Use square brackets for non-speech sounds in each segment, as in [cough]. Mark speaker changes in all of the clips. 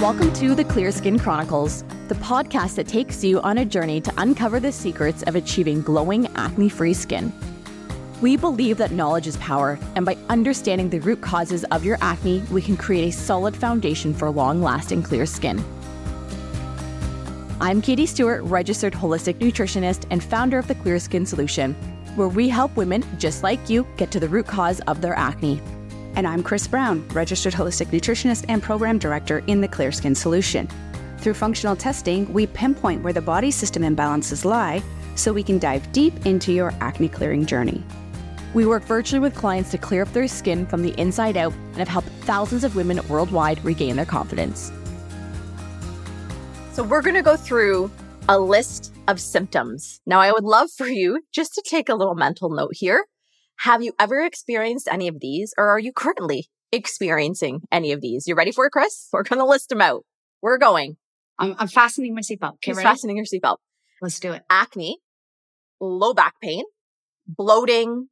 Speaker 1: Welcome to the Clear Skin Chronicles, the podcast that takes you on a journey to uncover the secrets of achieving glowing, acne free skin. We believe that knowledge is power, and by understanding the root causes of your acne, we can create a solid foundation for long lasting clear skin. I'm Katie Stewart, registered holistic nutritionist and founder of the Clear Skin Solution, where we help women just like you get to the root cause of their acne.
Speaker 2: And I'm Chris Brown, registered holistic nutritionist and program director in the Clear Skin Solution. Through functional testing, we pinpoint where the body system imbalances lie so we can dive deep into your acne clearing journey.
Speaker 1: We work virtually with clients to clear up their skin from the inside out and have helped thousands of women worldwide regain their confidence.
Speaker 3: So, we're going to go through a list of symptoms. Now, I would love for you just to take a little mental note here have you ever experienced any of these or are you currently experiencing any of these? You ready for it, Chris? We're going to list them out. We're going.
Speaker 2: I'm, I'm fastening my seatbelt.
Speaker 3: Okay, He's fastening your seatbelt.
Speaker 2: Let's do it.
Speaker 3: Acne, low back pain, bloating,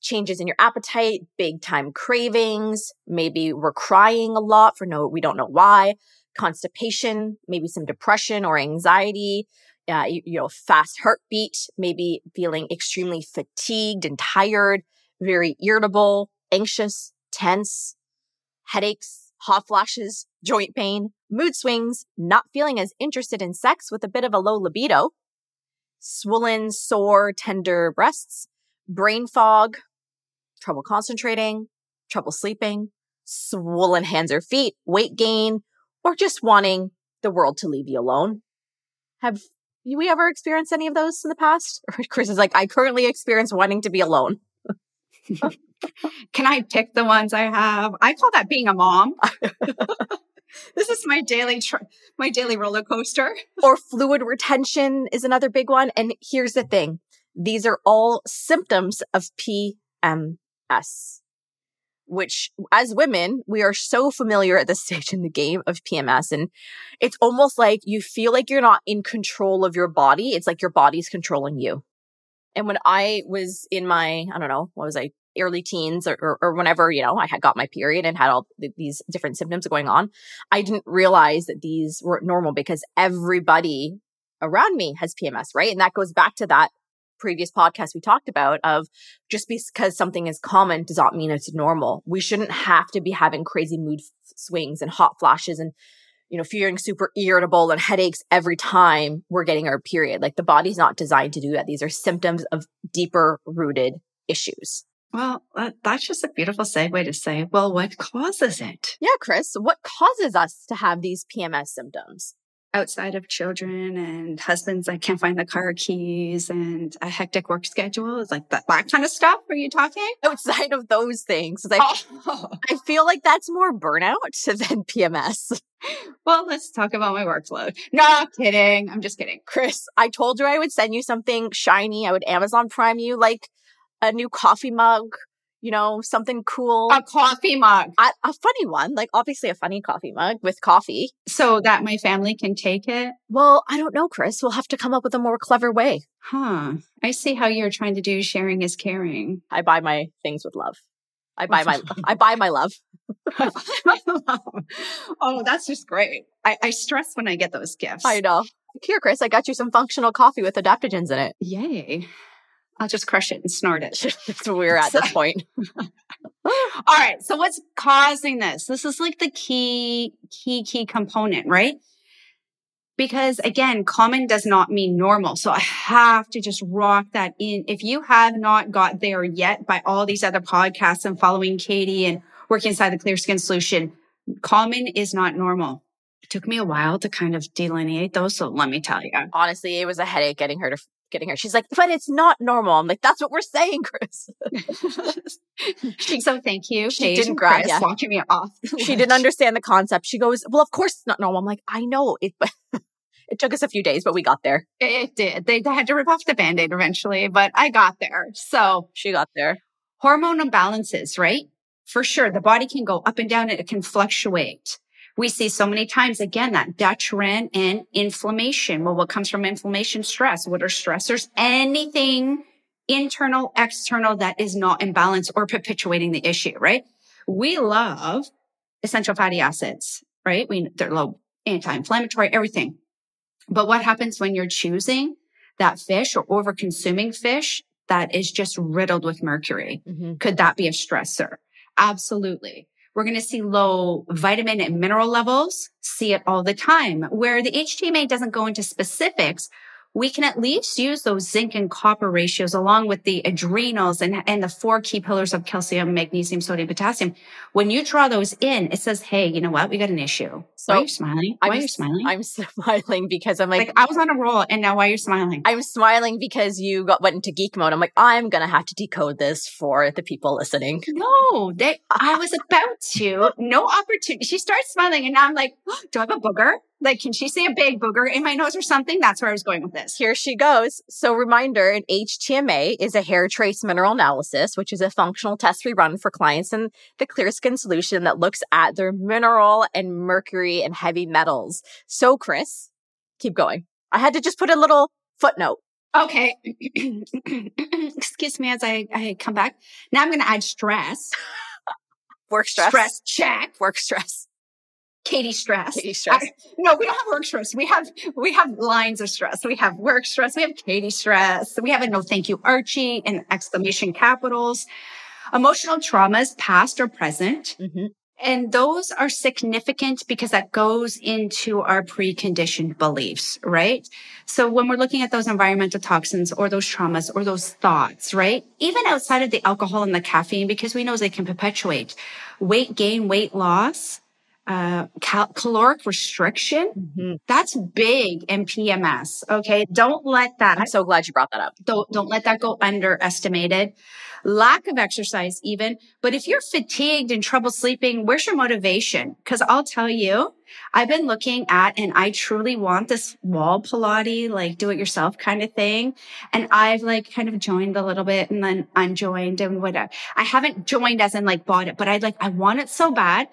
Speaker 3: changes in your appetite, big time cravings. Maybe we're crying a lot for no, we don't know why. Constipation, maybe some depression or anxiety, uh, you, you know, fast heartbeat, maybe feeling extremely fatigued and tired, very irritable, anxious, tense, headaches, hot flashes, joint pain, mood swings, not feeling as interested in sex with a bit of a low libido, swollen, sore, tender breasts, brain fog, trouble concentrating, trouble sleeping, swollen hands or feet, weight gain, or just wanting the world to leave you alone. Have we ever experienced any of those in the past? [laughs] Chris is like, I currently experience wanting to be alone. [laughs]
Speaker 2: Can I pick the ones I have? I call that being a mom. [laughs] this is my daily tr- my daily roller coaster.
Speaker 3: or fluid retention is another big one. And here's the thing: these are all symptoms of PMS which as women, we are so familiar at this [laughs] stage in the game of PMS. And it's almost like you feel like you're not in control of your body. It's like your body's controlling you. And when I was in my, I don't know, what was I, early teens or, or, or whenever, you know, I had got my period and had all th- these different symptoms going on, I didn't realize that these were normal because everybody around me has PMS, right? And that goes back to that previous podcast we talked about of just because something is common does not mean it's normal. We shouldn't have to be having crazy mood f- swings and hot flashes and you know, feeling super irritable and headaches every time we're getting our period. Like the body's not designed to do that. These are symptoms of deeper rooted issues.
Speaker 2: Well, that's just a beautiful segue to say, well, what causes it?
Speaker 3: Yeah, Chris, what causes us to have these PMS symptoms?
Speaker 2: Outside of children and husbands I can't find the car keys and a hectic work schedule. Is like that, that kind of stuff. Are you talking? [laughs]
Speaker 3: Outside of those things I, oh. [laughs] I feel like that's more burnout [laughs] than pms
Speaker 2: well let's talk about my workload. No kidding. I'm just kidding.
Speaker 3: Chris i told you i would send you something shiny. I would amazon prime you like a new coffee mug you know, something cool.
Speaker 2: A coffee mug.
Speaker 3: A, a, funny one, like obviously a funny coffee mug with coffee.
Speaker 2: So that my family can take it?
Speaker 3: Well, I don't know, Chris. We'll have to come up with a more clever way.
Speaker 2: Huh. I see how you're trying to do sharing is caring.
Speaker 3: I buy my things with love. I buy my [laughs] I buy my love. [laughs]
Speaker 2: oh, that's just great. I, I stress when I get those gifts.
Speaker 3: I know. Here, Chris, I got you some functional coffee with adaptogens in it.
Speaker 2: Yay. I'll just crush it and snort it. [laughs]
Speaker 3: That's where we're at this [laughs] point.
Speaker 2: all right. So what's causing this? This is like the key, key, key component, right? Because again, common does not mean normal. So I have to just rock that in. If you have not got there yet by all these other podcasts and following Katie and working inside the clear skin solution, common is not normal. It took me a while to kind of delineate those. So let me tell you.
Speaker 3: Honestly, it was a headache getting her to getting her. She's like, but it's not normal. I'm like, that's what we're saying, Chris. [laughs]
Speaker 2: she, [laughs] so thank you.
Speaker 3: She didn't grab
Speaker 2: yeah. walking me off.
Speaker 3: she didn't understand the concept. She goes, well, of course it's not normal. I'm like, I know it, but [laughs] it took us a few days, but we got there.
Speaker 2: It did. They, they had to rip off the band-aid eventually, but I got there. So
Speaker 3: she got there.
Speaker 2: Hormone imbalances, right? For sure. The body can go up and down and it can fluctuate. We see so many times again that detriment and inflammation. Well, what comes from inflammation? Stress. What are stressors? Anything internal, external that is not in balance or perpetuating the issue, right? We love essential fatty acids. right? We, they're low anti-inflammatory, everything. But what happens when you're choosing that fish or over consuming fish that is just riddled with mercury?
Speaker 3: Mm-hmm.
Speaker 2: Could that be a stressor? Absolutely. We're going to see low vitamin and mineral levels, see it all the time. Where the HTMA doesn't go into specifics, we can at least use those zinc and copper ratios along with the adrenals and, and the four key pillars of calcium, magnesium, sodium, potassium. When you draw those in, it says, Hey, you know what? We got an issue.
Speaker 3: So
Speaker 2: why are you smiling? Why
Speaker 3: I'm
Speaker 2: are you smiling?
Speaker 3: I'm smiling because I'm like,
Speaker 2: like, I was on a roll and now why are you smiling?
Speaker 3: I'm smiling because you got went into geek mode. I'm like, I'm gonna have to decode this for the people listening.
Speaker 2: no, they, I was about to. No opportunity. She starts smiling and now I'm like, [gasps] do I have a booger? Like, can she see a big booger in my nose or something? That's where I was going with this.
Speaker 3: Here she goes. So reminder, an HTMA is a hair trace mineral analysis, which is a functional test we run for clients in the clear skin solution that looks at their mineral and mercury and heavy metals. So Chris, keep going. I had to just put a little footnote.
Speaker 2: Okay. [clears throat] Excuse me as I, I come back. Now I'm going to add stress. [laughs]
Speaker 3: Work stress.
Speaker 2: Stress check.
Speaker 3: Work stress.
Speaker 2: Katie stress.
Speaker 3: Katie stress.
Speaker 2: I- no, we don't have work stress. We have we have lines of stress. We have work stress. We have Katie stress. We have a no thank you Archie and exclamation capitals. Emotional traumas, past or present.
Speaker 3: hmm
Speaker 2: And those are significant because that goes into our preconditioned beliefs, right? So when we're looking at those environmental toxins or those traumas or those thoughts, right? Even outside of the alcohol and the caffeine, because we know they can perpetuate weight gain, weight loss, uh, cal- caloric restriction.
Speaker 3: hmm
Speaker 2: That's big in PMS. Okay. Don't let that
Speaker 3: I'm so glad you brought that up.
Speaker 2: don't, don't let that go underestimated. Lack of exercise even. But if you're fatigued and trouble sleeping, where's your motivation? Cause I'll tell you, I've been looking at and I truly want this wall Pilates, like do it yourself kind of thing. And I've like kind of joined a little bit and then unjoined and whatever. I haven't joined as in like bought it, but I like, I want it so bad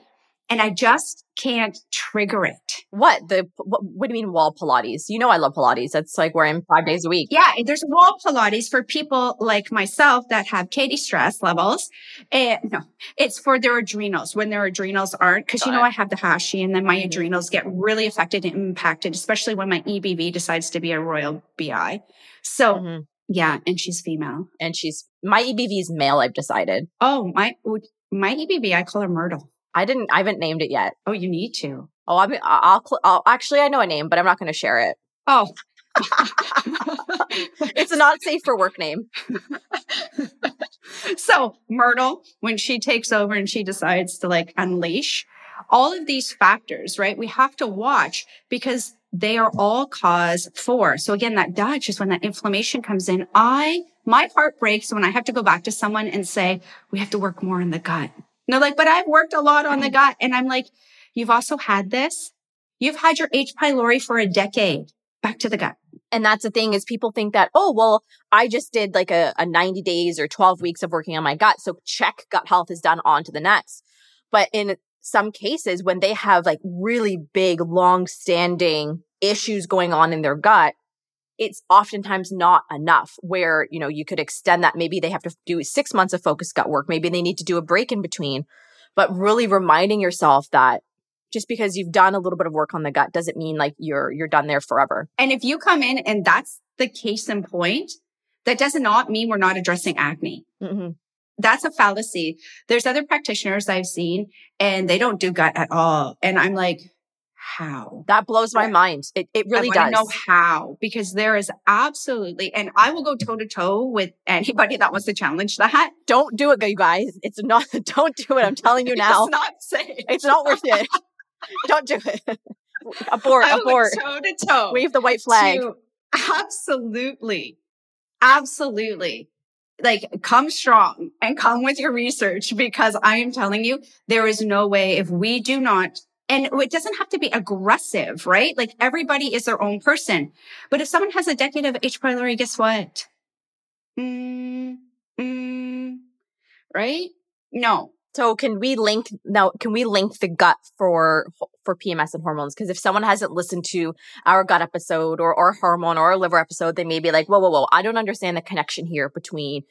Speaker 2: and I just can't trigger it.
Speaker 3: What the? What, what do you mean wall Pilates? You know I love Pilates. That's like where I'm five days a week.
Speaker 2: Yeah, there's wall Pilates for people like myself that have Katie stress levels. And no, it's for their adrenals when their adrenals aren't, because you know. I have the Hashi and then my
Speaker 3: Mhm.
Speaker 2: adrenals get really affected and impacted, especially when my EBV decides to be a royal BI. So
Speaker 3: Mhm.
Speaker 2: yeah, and she's female.
Speaker 3: And she's my EBV is male. I've decided.
Speaker 2: Oh, my, my EBV, I call her Myrtle.
Speaker 3: I didn't. I haven't named it yet.
Speaker 2: Oh, you need to.
Speaker 3: Oh, I mean, I'll, I'll actually I know a name, but I'm not going to share it.
Speaker 2: Oh. [laughs]
Speaker 3: It's a not safe for work name. [laughs]
Speaker 2: so Myrtle, when she takes over and she decides to like unleash all of these factors, right? We have to watch because they are all cause for. So again, that Dutch is when that inflammation comes in. I, my heart breaks when I have to go back to someone and say, we have to work more in the gut. And they're like, but I've worked a lot on the gut. And I'm like, you've also had this. You've had your H. pylori for a decade. Back to the gut.
Speaker 3: And that's the thing is people think that, oh, well, I just did like a, a 90 days or 12 weeks of working on my gut. So check gut health is done on to the next. But in some cases, when they have like really big, long standing issues going on in their gut, it's oftentimes not enough where, you know, you could extend that. Maybe they have to do six months of focus gut work. Maybe they need to do a break in between, but really reminding yourself that just because you've done a little bit of work on the gut doesn't mean like you're, you're done there forever.
Speaker 2: And if you come in and that's the case in point, that does not mean we're not addressing acne.
Speaker 3: Mm-hmm.
Speaker 2: That's a fallacy. There's other practitioners I've seen and they don't do gut at all. And I'm like, how?
Speaker 3: That blows my mind. It it really
Speaker 2: I
Speaker 3: does.
Speaker 2: know how because there is absolutely, and I will go toe to toe with anybody that wants to challenge that.
Speaker 3: Don't do it, you guys. It's not. [laughs] Don't do it. I'm telling you [laughs] now.
Speaker 2: It's not safe.
Speaker 3: It's not worth it. [laughs] Don't do it. Abort.
Speaker 2: I
Speaker 3: Abort.
Speaker 2: toe to toe.
Speaker 3: Wave the white flag.
Speaker 2: to- absolutely. Absolutely. Like come strong and come with your research because I am telling you, there is no way if we do not, and it doesn't have to be aggressive, right? Like everybody is their own person. But if someone has a decade of H. pylori, guess what? Mm, mm, right? No.
Speaker 3: So can we link now? Can we link the gut for for PMS and hormones? Because if someone hasn't listened to our gut episode or or hormone or liver episode, they may be like, whoa, whoa, whoa! I don't understand the connection here between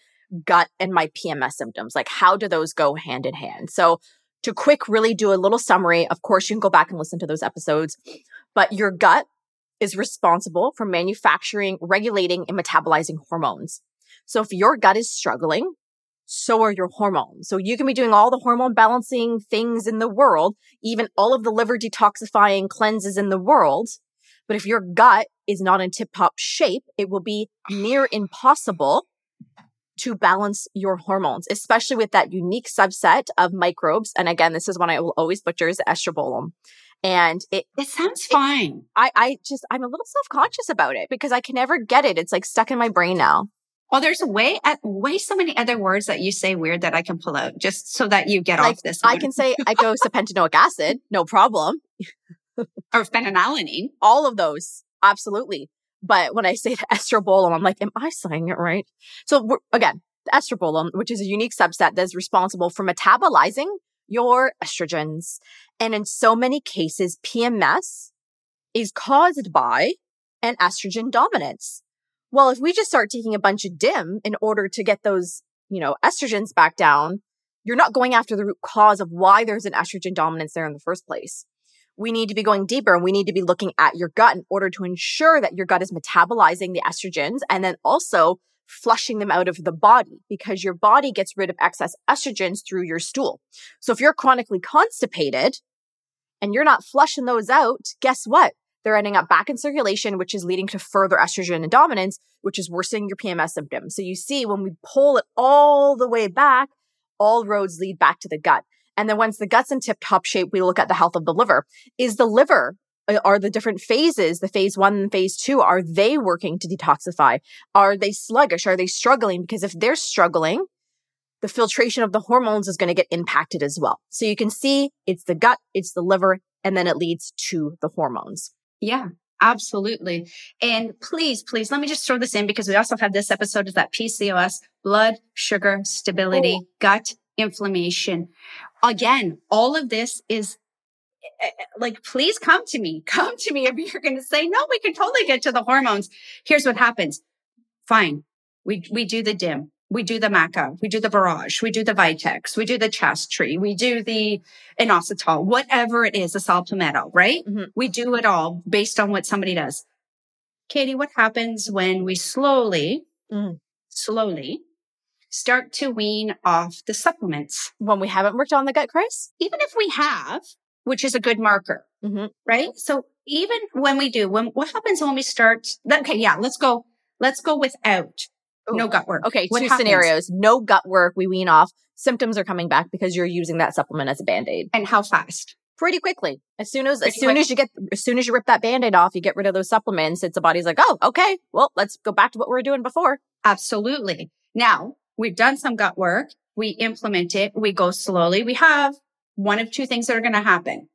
Speaker 3: gut and my PMS symptoms. Like, how do those go hand in hand? So to quick really do a little summary, of course, you can go back and listen to those episodes, but your gut is responsible for manufacturing, regulating, and metabolizing hormones. So if your gut is struggling, so are your hormones. So you can be doing all the hormone balancing things in the world, even all of the liver detoxifying cleanses in the world. But if your gut is not in tip top shape, it will be near impossible to balance your hormones, especially with that unique subset of microbes. And again, this is one I will always butcher is estrobolome. And it,
Speaker 2: it sounds fine.
Speaker 3: I, I just, I'm a little self-conscious about it because I can never get it. It's like stuck in my brain now.
Speaker 2: Well, there's way, uh, way so many other words that you say weird that I can pull out just so that you get
Speaker 3: like,
Speaker 2: off this.
Speaker 3: One. I can say I go icosapentaenoic acid, no problem. [laughs]
Speaker 2: or phenylalanine.
Speaker 3: All of those. Absolutely. But when I say the estrobolome, I'm like, am I saying it right? So again, the estrobolome, which is a unique subset that is responsible for metabolizing your estrogens. And in so many cases, PMS is caused by an estrogen dominance. Well, if we just start taking a bunch of DIM in order to get those, you know, estrogens back down, you're not going after the root cause of why there's an estrogen dominance there in the first place. We need to be going deeper and we need to be looking at your gut in order to ensure that your gut is metabolizing the estrogens and then also flushing them out of the body because your body gets rid of excess estrogens through your stool. So if you're chronically constipated and you're not flushing those out, guess what? They're ending up back in circulation, which is leading to further estrogen dominance, which is worsening your PMS symptoms. So you see, when we pull it all the way back, all roads lead back to the gut. And then once the gut's in tip top shape, we look at the health of the liver. Is the liver uh, are the different phases, the phase one and phase two, are they working to detoxify? Are they sluggish? Are they struggling? Because if they're struggling, the filtration of the hormones is going to get impacted as well. So you can see it's the gut, it's the liver, and then it leads to the hormones.
Speaker 2: Yeah, absolutely. And please, please, let me just throw this in because we also have this episode is that PCOS, blood sugar stability, oh. gut inflammation. Again, all of this is Eh, eh, like, please come to me. [laughs] Come to me if you're going to say, no, we can totally get to the hormones. Here's what happens. Fine. We, we do the dim. We do the maca. We do the borage. We do the vitex. We do the chaste tree. We do the inositol, whatever it is, the saw palmetto, right? Mm-hmm. We do it all based on what somebody does. Katie, what happens when we slowly, mm. slowly start to wean off the supplements?
Speaker 3: When we haven't worked on the gut, Chris?
Speaker 2: Even if we have, which is a good marker, mm-hmm. right? So even when we do, when what happens when we start? Okay, yeah, let's go. Let's go without Ooh. no gut work.
Speaker 3: Okay, what two happens? scenarios: no gut work, we wean off. Symptoms are coming back because you're using that supplement as a band aid.
Speaker 2: And how fast?
Speaker 3: Pretty quickly. As soon as Pretty as soon quick. as you get as soon as you rip that band-aid off, you get rid of those supplements. It's the body's like, oh, okay, well, let's go back to what we were doing before.
Speaker 2: Absolutely. Now we've done some gut work. We implement it. We go slowly. We have one of two things that are going to happen.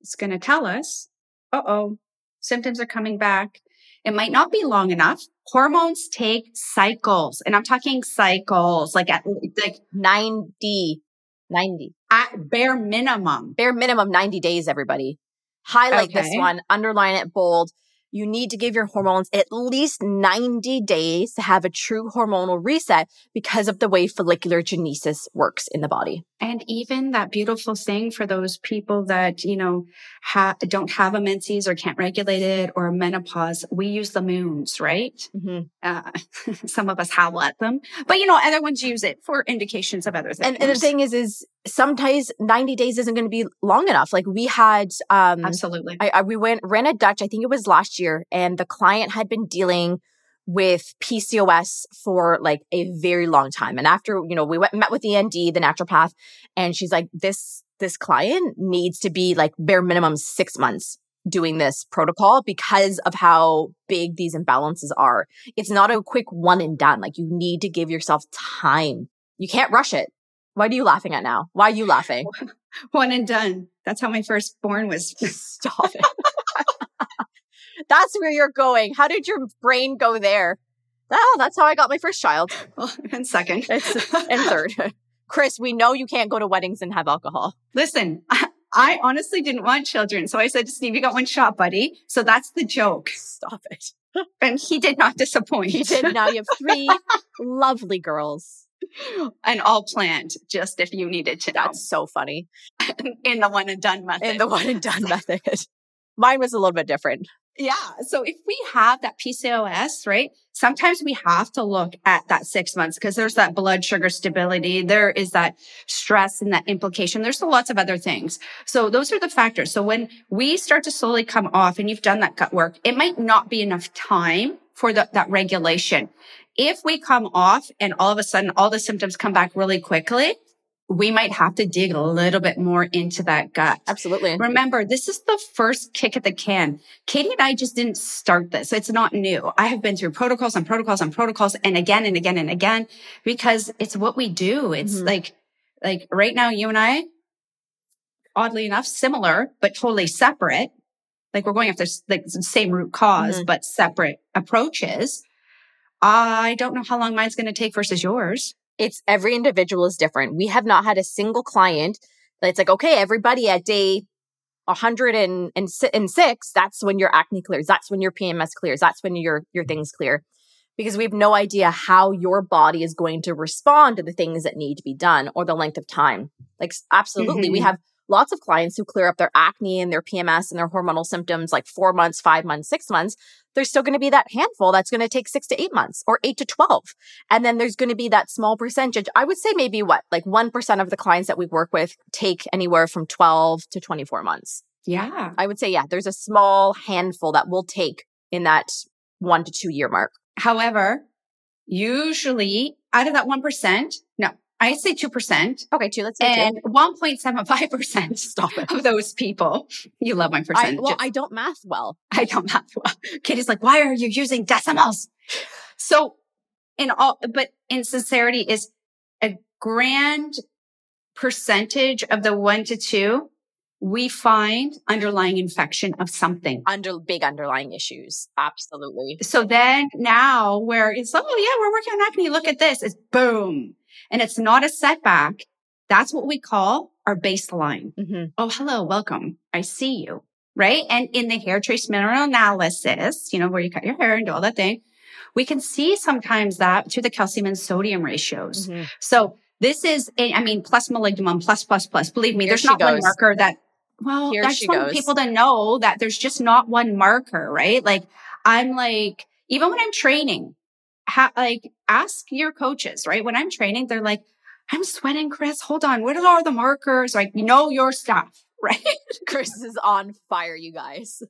Speaker 2: It's going to tell us, uh oh, symptoms are coming back. It might not be long enough. Hormones take cycles and I'm talking cycles like at like
Speaker 3: 90, 90
Speaker 2: at bare minimum,
Speaker 3: bare minimum 90 days, everybody. Highlight okay. this one, underline it bold you need to give your hormones at least 90 days to have a true hormonal reset because of the way folliculogenesis works in the body.
Speaker 2: And even that beautiful thing for those people that, you know, ha- don't have a menses or can't regulate it or menopause, we use the moons, right? Mm-hmm. Uh, [laughs] some of us howl at them, but you know, other ones use it for indications of other things.
Speaker 3: And, and the thing is, is sometimes 90 days isn't going to be long enough. Like we had, um,
Speaker 2: absolutely,
Speaker 3: I, I, we went, ran a Dutch, I think it was last year and the client had been dealing with PCOS for like a very long time. And after, you know, we went, met with the ND, the naturopath, and she's like, this, this client needs to be like bare minimum six months doing this protocol because of how big these imbalances are. It's not a quick one and done. Like you need to give yourself time. You can't rush it. What are you laughing at now? Why are you laughing? [laughs]
Speaker 2: One and done. That's how my firstborn was. [laughs]
Speaker 3: Stop it. That's where you're going. How did your brain go there? Oh, that's how I got my first child. [laughs]
Speaker 2: Well, and second.
Speaker 3: It's, [laughs] and third. Chris, we know you can't go to weddings and have alcohol.
Speaker 2: Listen, I, I honestly didn't want children. So I said to Steve, you got one shot, buddy. So that's the joke.
Speaker 3: Stop it. [laughs]
Speaker 2: And he did not disappoint.
Speaker 3: He did. Now you have three lovely girls.
Speaker 2: and all planned just if you needed to know
Speaker 3: That's so funny.
Speaker 2: in the one and done method.
Speaker 3: In the one and done method. Mine was a little bit different.
Speaker 2: Yeah. So if we have that PCOS, right? Sometimes we have to look at that six months because there's that blood sugar stability. There is that stress and that implication. There's lots of other things. So those are the factors. So when we start to slowly come off and you've done that gut work, it might not be enough time for the, that regulation. If we come off and all of a sudden all the symptoms come back really quickly, we might have to dig a little bit more into that gut.
Speaker 3: Absolutely.
Speaker 2: Remember, this is the first kick at the can. Katie and I just didn't start this. It's not new. I have been through protocols and protocols and protocols and again and again and again because it's what we do. It's mm-hmm. like, like right now, you and I, oddly enough, similar, but totally separate. Like we're going after like the same root because mm-hmm. but separate approaches. I don't know how long mine's going to take versus yours
Speaker 3: it's every individual is different. We have not had a single client that's like, okay, everybody at day 106, that's when your acne clears. That's when your PMS clears. That's when your, your things clear. Because we have no idea how your body is going to respond to the things that need to be done or the length of time. Like, absolutely. Mm-hmm. We have lots of clients who clear up their acne and their PMS and their hormonal symptoms like four months, five months, six months. There's still going to be that handful that's going to take six to eight months or eight to 12. And then there's going to be that small percentage. I would say maybe what, like 1% of the clients that we work with take anywhere from 12 to 24 months.
Speaker 2: Yeah.
Speaker 3: I would say, yeah, there's a small handful that will take in that one to two year mark.
Speaker 2: However, usually out of that 1%, no, I say 2%.
Speaker 3: Okay, two. Let's say
Speaker 2: and 1.75%
Speaker 3: Stop it.
Speaker 2: of those people. You love my percentage.
Speaker 3: I, well, I don't math well. [laughs]
Speaker 2: I don't math well. Katie's like, why are you using decimals? So in all, but in sincerity is a grand percentage of the one to two we find underlying infection of something.
Speaker 3: Under big underlying issues. Absolutely.
Speaker 2: So then now where it's, like, oh yeah, we're working on acne. Look at this. It's boom and it's not a setback. That's what we call our baseline. Mm-hmm. Oh, hello, welcome. I see you. Right. And in the hair trace mineral analysis, you know, where you cut your hair and do all that thing, we can see sometimes that to the calcium and sodium ratios. Mm-hmm. So this is, a, I mean, plus malignum, plus, plus, plus. Believe me, Here there's not goes. one marker that, well, Here I just want goes. people to know that there's just not one marker, right? Like I'm like, even when I'm training, ha- like ask your coaches, right? When I'm training, they're like, I'm sweating, Chris. Hold on. What are the markers? Like, know your stuff, [laughs] right?
Speaker 3: Chris is on fire, you guys.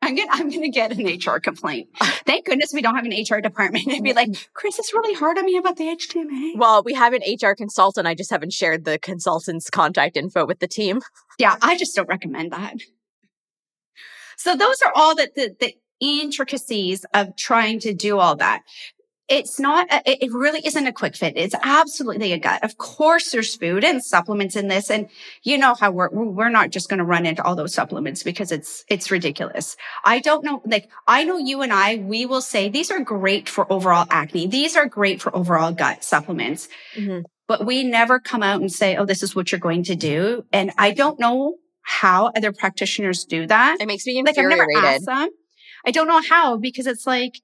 Speaker 2: I'm gonna, I'm gonna get an HR complaint. [laughs] Thank goodness we don't have an HR department. It'd be like, Chris, it's really hard on me about the HTMA.
Speaker 3: Well, we have an HR consultant. I just haven't shared the consultant's contact info with the team.
Speaker 2: Yeah, I just don't recommend that. So those are all the, the, the intricacies of trying to do all that it's not, a, it really isn't a quick fit. It's absolutely a gut. Of course, there's food and supplements in this. And you know how we're, we're not just going to run into all those supplements because it's, it's ridiculous. I don't know, like, I know you and I, we will say these are great for overall acne. These are great for overall gut supplements. Mm-hmm. But we never come out and say, oh, this is what you're going to do. And I don't know how other practitioners do that.
Speaker 3: It makes me infuriated. Like, I've never asked them.
Speaker 2: I don't know how because it's like,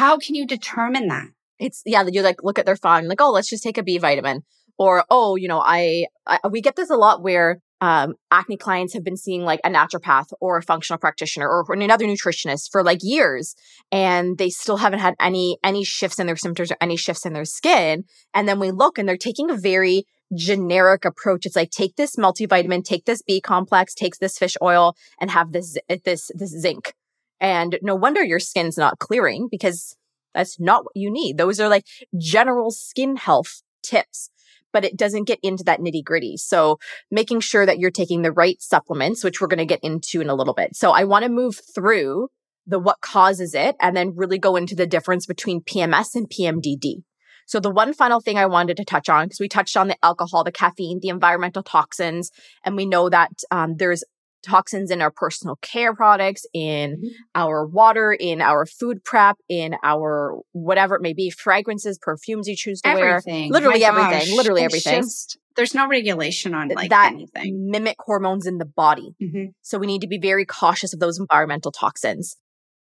Speaker 2: how can you determine that?
Speaker 3: It's yeah, you like look at their phone, like, oh, let's just take a B vitamin. Or, oh, you know, I, I we get this a lot where um, acne clients have been seeing like a naturopath or a functional practitioner or, another nutritionist for like years and they still haven't had any any shifts in their symptoms or any shifts in their skin and then we look and they're taking a very generic approach it's like take this multivitamin take this b complex takes this fish oil and have this this this zinc and no wonder your skin's not clearing because that's not what you need. Those are like general skin health tips, but it doesn't get into that nitty gritty. So making sure that you're taking the right supplements, which we're going to get into in a little bit. So I want to move through the what causes it and then really go into the difference between PMS and PMDD. So the one final thing I wanted to touch on, because we touched on the alcohol, the caffeine, the environmental toxins, and we know that um, there's toxins in our personal care products, in mm-hmm. our water, in our food prep, in our whatever it may be, fragrances, perfumes you choose to
Speaker 2: everything.
Speaker 3: wear. Literally My everything. Gosh. Literally it's everything. Just,
Speaker 2: there's no regulation on like
Speaker 3: that
Speaker 2: anything.
Speaker 3: Mimic hormones in the body. Mm-hmm. So we need to be very cautious of those environmental toxins.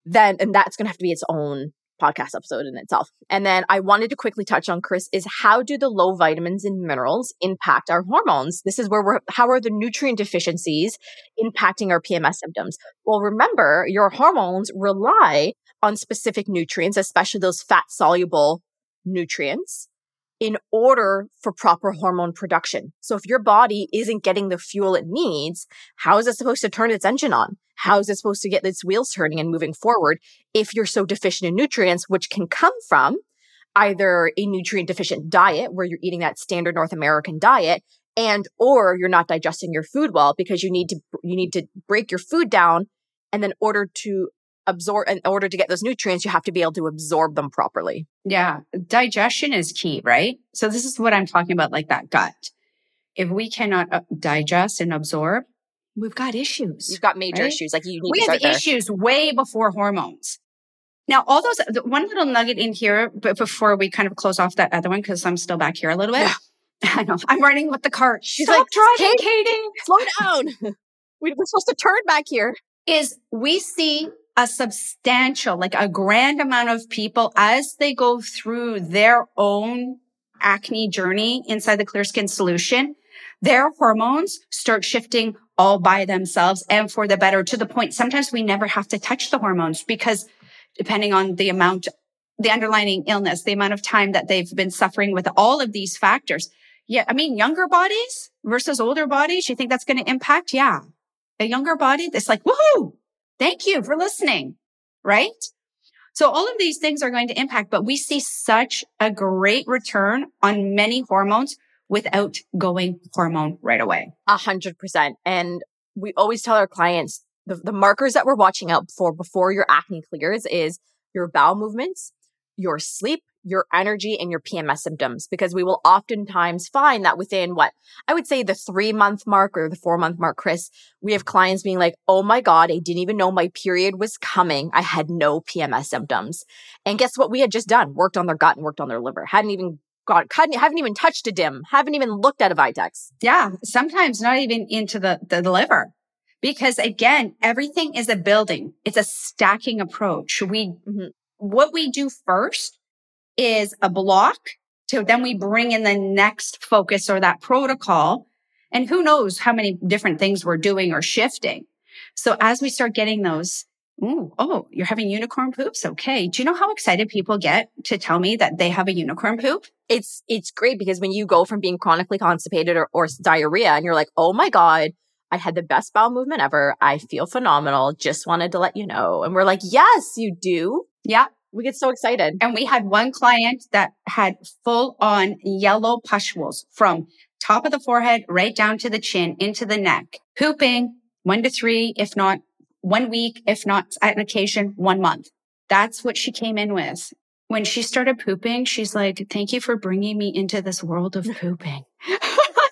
Speaker 3: Then, and that's going to have to be its own podcast episode in itself. And then I wanted to quickly touch on Chris is how do the low vitamins and minerals impact our hormones? This is where we're how are the nutrient deficiencies impacting our PMS symptoms? Well, remember your hormones rely on specific nutrients, especially those fat soluble nutrients in order for proper hormone production. So if your body isn't getting the fuel it needs, how is it supposed to turn its engine on? How is it supposed to get its wheels turning and moving forward if you're so deficient in nutrients, which can come from either a nutrient deficient diet where you're eating that standard North American diet and or you're not digesting your food well because you need to you need to break your food down and then order to absorb in order to get those nutrients you have to be able to absorb them properly.
Speaker 2: Yeah. Digestion is key right? So this is what i'm talking about like that gut. If we cannot uh, digest and absorb we've got issues
Speaker 3: you've got major right? issues like you need
Speaker 2: we have issues there. way before hormones now all those one little nugget in here but before we kind of close off that other one because i'm still back here a little bit yeah. [laughs] I know. I'm running with the cart.
Speaker 3: She's Stop like, driving, Katie. Slow down. [laughs] [laughs] We're supposed to turn back here.
Speaker 2: Is we see a substantial, like a grand amount of people as they go through their own acne journey inside the clear skin solution, their hormones start shifting all by themselves and for the better to the point sometimes we never have to touch the hormones because depending on the amount, the underlying illness, the amount of time that they've been suffering with all of these factors. Yeah. I mean, younger bodies versus older bodies. You think that's going to impact? Yeah. A younger body that's like, woohoo, Thank you for listening. Right? So all of these things are going to impact, but we see such a great return on many hormones without going hormone right away.
Speaker 3: A hundred percent. And we always tell our clients the, the markers that we're watching out for before your acne clears is your bowel movements, your sleep, your energy and your PMS symptoms because we will oftentimes find that within what I would say the three month mark or the four month mark, Chris, we have clients being like, Oh my God, I didn't even know my period was coming. I had no PMS symptoms. And guess what we had just done? Worked on their gut and worked on their liver. Hadn't even hadn't, haven't even touched a dim, haven't even looked at a Vitex.
Speaker 2: Yeah. Sometimes not even into the, the, the liver. Because again, everything is a building. It's a stacking approach. We, mm-hmm. what we do first is a block to then we bring in the next focus or that protocol. And who knows how many different things we're doing or shifting. So as we start getting those, ooh, oh, you're having unicorn poops. Okay. Do you know how excited people get to tell me that they have a unicorn poop?
Speaker 3: It's, it's great because when you go from being chronically constipated or, or diarrhea and you're like, oh my God, I had the best bowel movement ever. I feel phenomenal. Just wanted to let you know. And we're like, yes, you do.
Speaker 2: Yeah.
Speaker 3: We get so excited.
Speaker 2: And we had one client that had full on yellow pustules from top of the forehead right down to the chin into the neck, pooping one to three, if not one week, if not at an occasion, one month. That's what she came in with. When she started pooping, she's like, thank you for bringing me into this world of pooping. [laughs]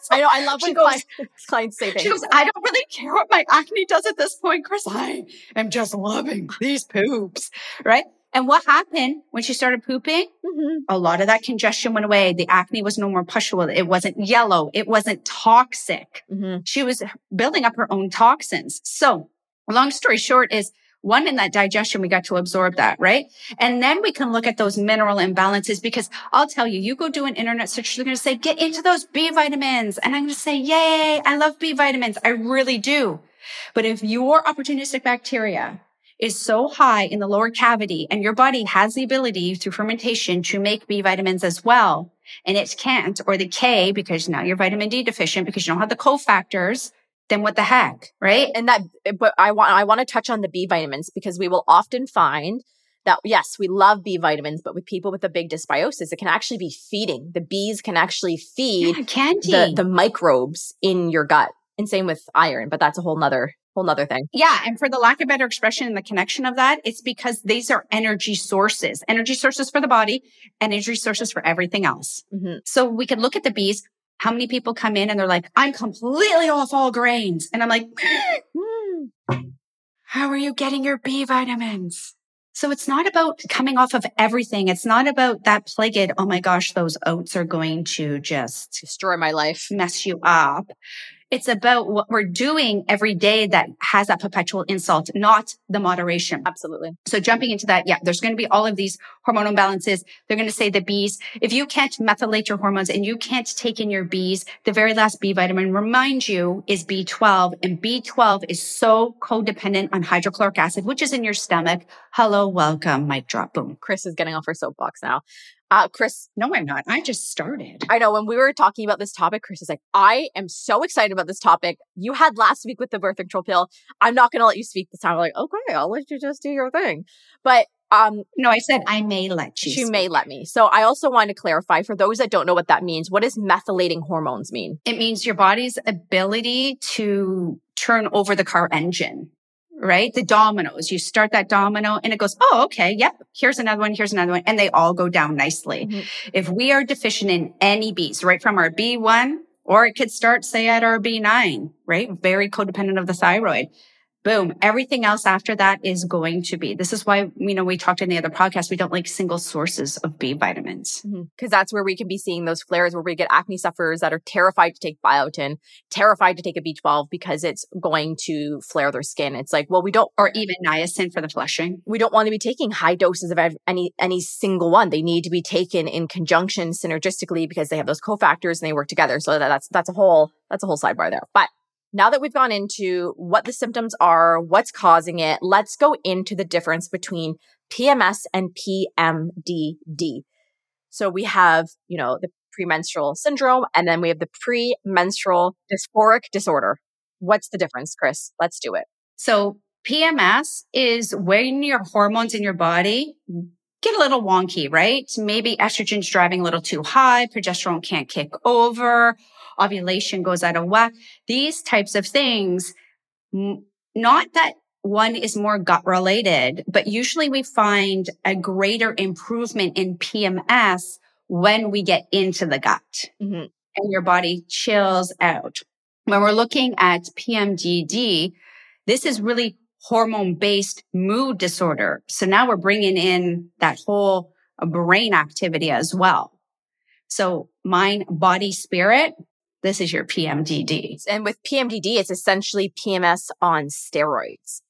Speaker 3: I know. I love when goes, clients, say things.
Speaker 2: She goes, I don't really care what my acne does at this point, Chris. I am just loving these poops. Right. And what happened when she started pooping? Mm-hmm. A lot of that congestion went away. The acne was no more pustule. It wasn't yellow. It wasn't toxic. Mm-hmm. She was building up her own toxins. So long story short is one in that digestion, we got to absorb that, right? And then we can look at those mineral imbalances because I'll tell you, you go do an internet search, they're going to say, get into those B vitamins. And I'm going to say, yay, I love B vitamins. I really do. But if your opportunistic bacteria is so high in the lower cavity and your body has the ability through fermentation to make B vitamins as well. And it can't, or the K, because now you're vitamin D deficient because you don't have the cofactors, then what the heck, right?
Speaker 3: And that, but I want, I want to touch on the B vitamins because we will often find that yes, we love B vitamins, but with people with a big dysbiosis, it can actually be feeding. The bees can actually feed
Speaker 2: yeah,
Speaker 3: the, the microbes in your gut. And same with iron, but that's a whole nother whole nother thing.
Speaker 2: Yeah. And for the lack of better expression and the connection of that, it's because these are energy sources, energy sources for the body, energy sources for everything else. Mm-hmm. So we could look at the bees. How many people come in and they're like, I'm completely off all grains. And I'm like, [gasps] how are you getting your B vitamins? So it's not about coming off of everything. It's not about that plagued, oh my gosh, those oats are going to just
Speaker 3: destroy my life,
Speaker 2: mess you up. It's about what we're doing every day that has that perpetual insult, not the moderation.
Speaker 3: Absolutely.
Speaker 2: So jumping into that, yeah, there's going to be all of these hormonal imbalances. They're going to say the B's. If you can't methylate your hormones and you can't take in your B's, the very last B vitamin, remind you, is B12. And B12 is so codependent on hydrochloric acid, which is in your stomach. Hello, welcome, mic drop, boom.
Speaker 3: Chris is getting off her soapbox now. Uh, Chris.
Speaker 2: No, I'm not. I just started.
Speaker 3: I know when we were talking about this topic, Chris is like, I am so excited about this topic. You had last week with the birth control pill. I'm not going to let you speak this time. I'm like, okay, I'll let you just do your thing. But um,
Speaker 2: no, I said I may let you.
Speaker 3: She speak. may let me. So I also want to clarify for those that don't know what that means. What does methylating hormones mean?
Speaker 2: It means your body's ability to turn over the car engine right? The dominoes, you start that domino and it goes, Oh, okay. Yep. Here's another one. Here's another one. And they all go down nicely. Mm-hmm. If we are deficient in any B's, right from our B1, or it could start, say, at our B9, right? Very codependent of the thyroid boom. Everything else after that is going to be. This is why, you know, we talked in the other podcast, we don't like single sources of B vitamins.
Speaker 3: Because mm-hmm. that's where we can be seeing those flares where we get acne sufferers that are terrified to take biotin, terrified to take a B12 because it's going to flare their skin. It's like, well, we don't.
Speaker 2: Or even niacin for the flushing.
Speaker 3: We don't want to be taking high doses of any, any single one. They need to be taken in conjunction synergistically because they have those cofactors and they work together. So that, that's, that's a whole, that's a whole sidebar there. But now that we've gone into what the symptoms are, what's causing it, let's go into the difference between PMS and PMDD. So we have, you know, the premenstrual syndrome and then we have the premenstrual dysphoric disorder. What's the difference, Chris? Let's do it.
Speaker 2: So PMS is when your hormones in your body get a little wonky, right? Maybe estrogen's driving a little too high, progesterone can't kick over, ovulation goes out of whack. These types of things, not that one is more gut related, but usually we find a greater improvement in PMS when we get into the gut mm-hmm. and your body chills out. When we're looking at PMDD, this is really hormone based mood disorder. So now we're bringing in that whole brain activity as well. So mind, body, spirit this is your PMDD.
Speaker 3: And with PMDD, it's essentially PMS on steroids.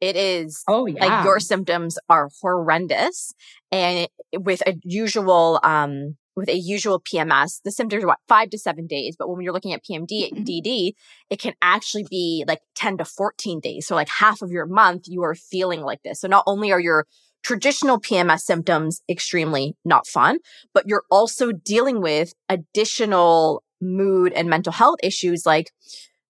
Speaker 3: It is
Speaker 2: oh yeah.
Speaker 3: like your symptoms are horrendous, and with a usual um with a usual PMS, the symptoms are what five to seven days. But when you're looking at PMDD, mm-hmm. it can actually be like ten to fourteen days. So like half of your month, you are feeling like this. So not only are your traditional PMS symptoms extremely not fun, but you're also dealing with additional mood and mental health issues like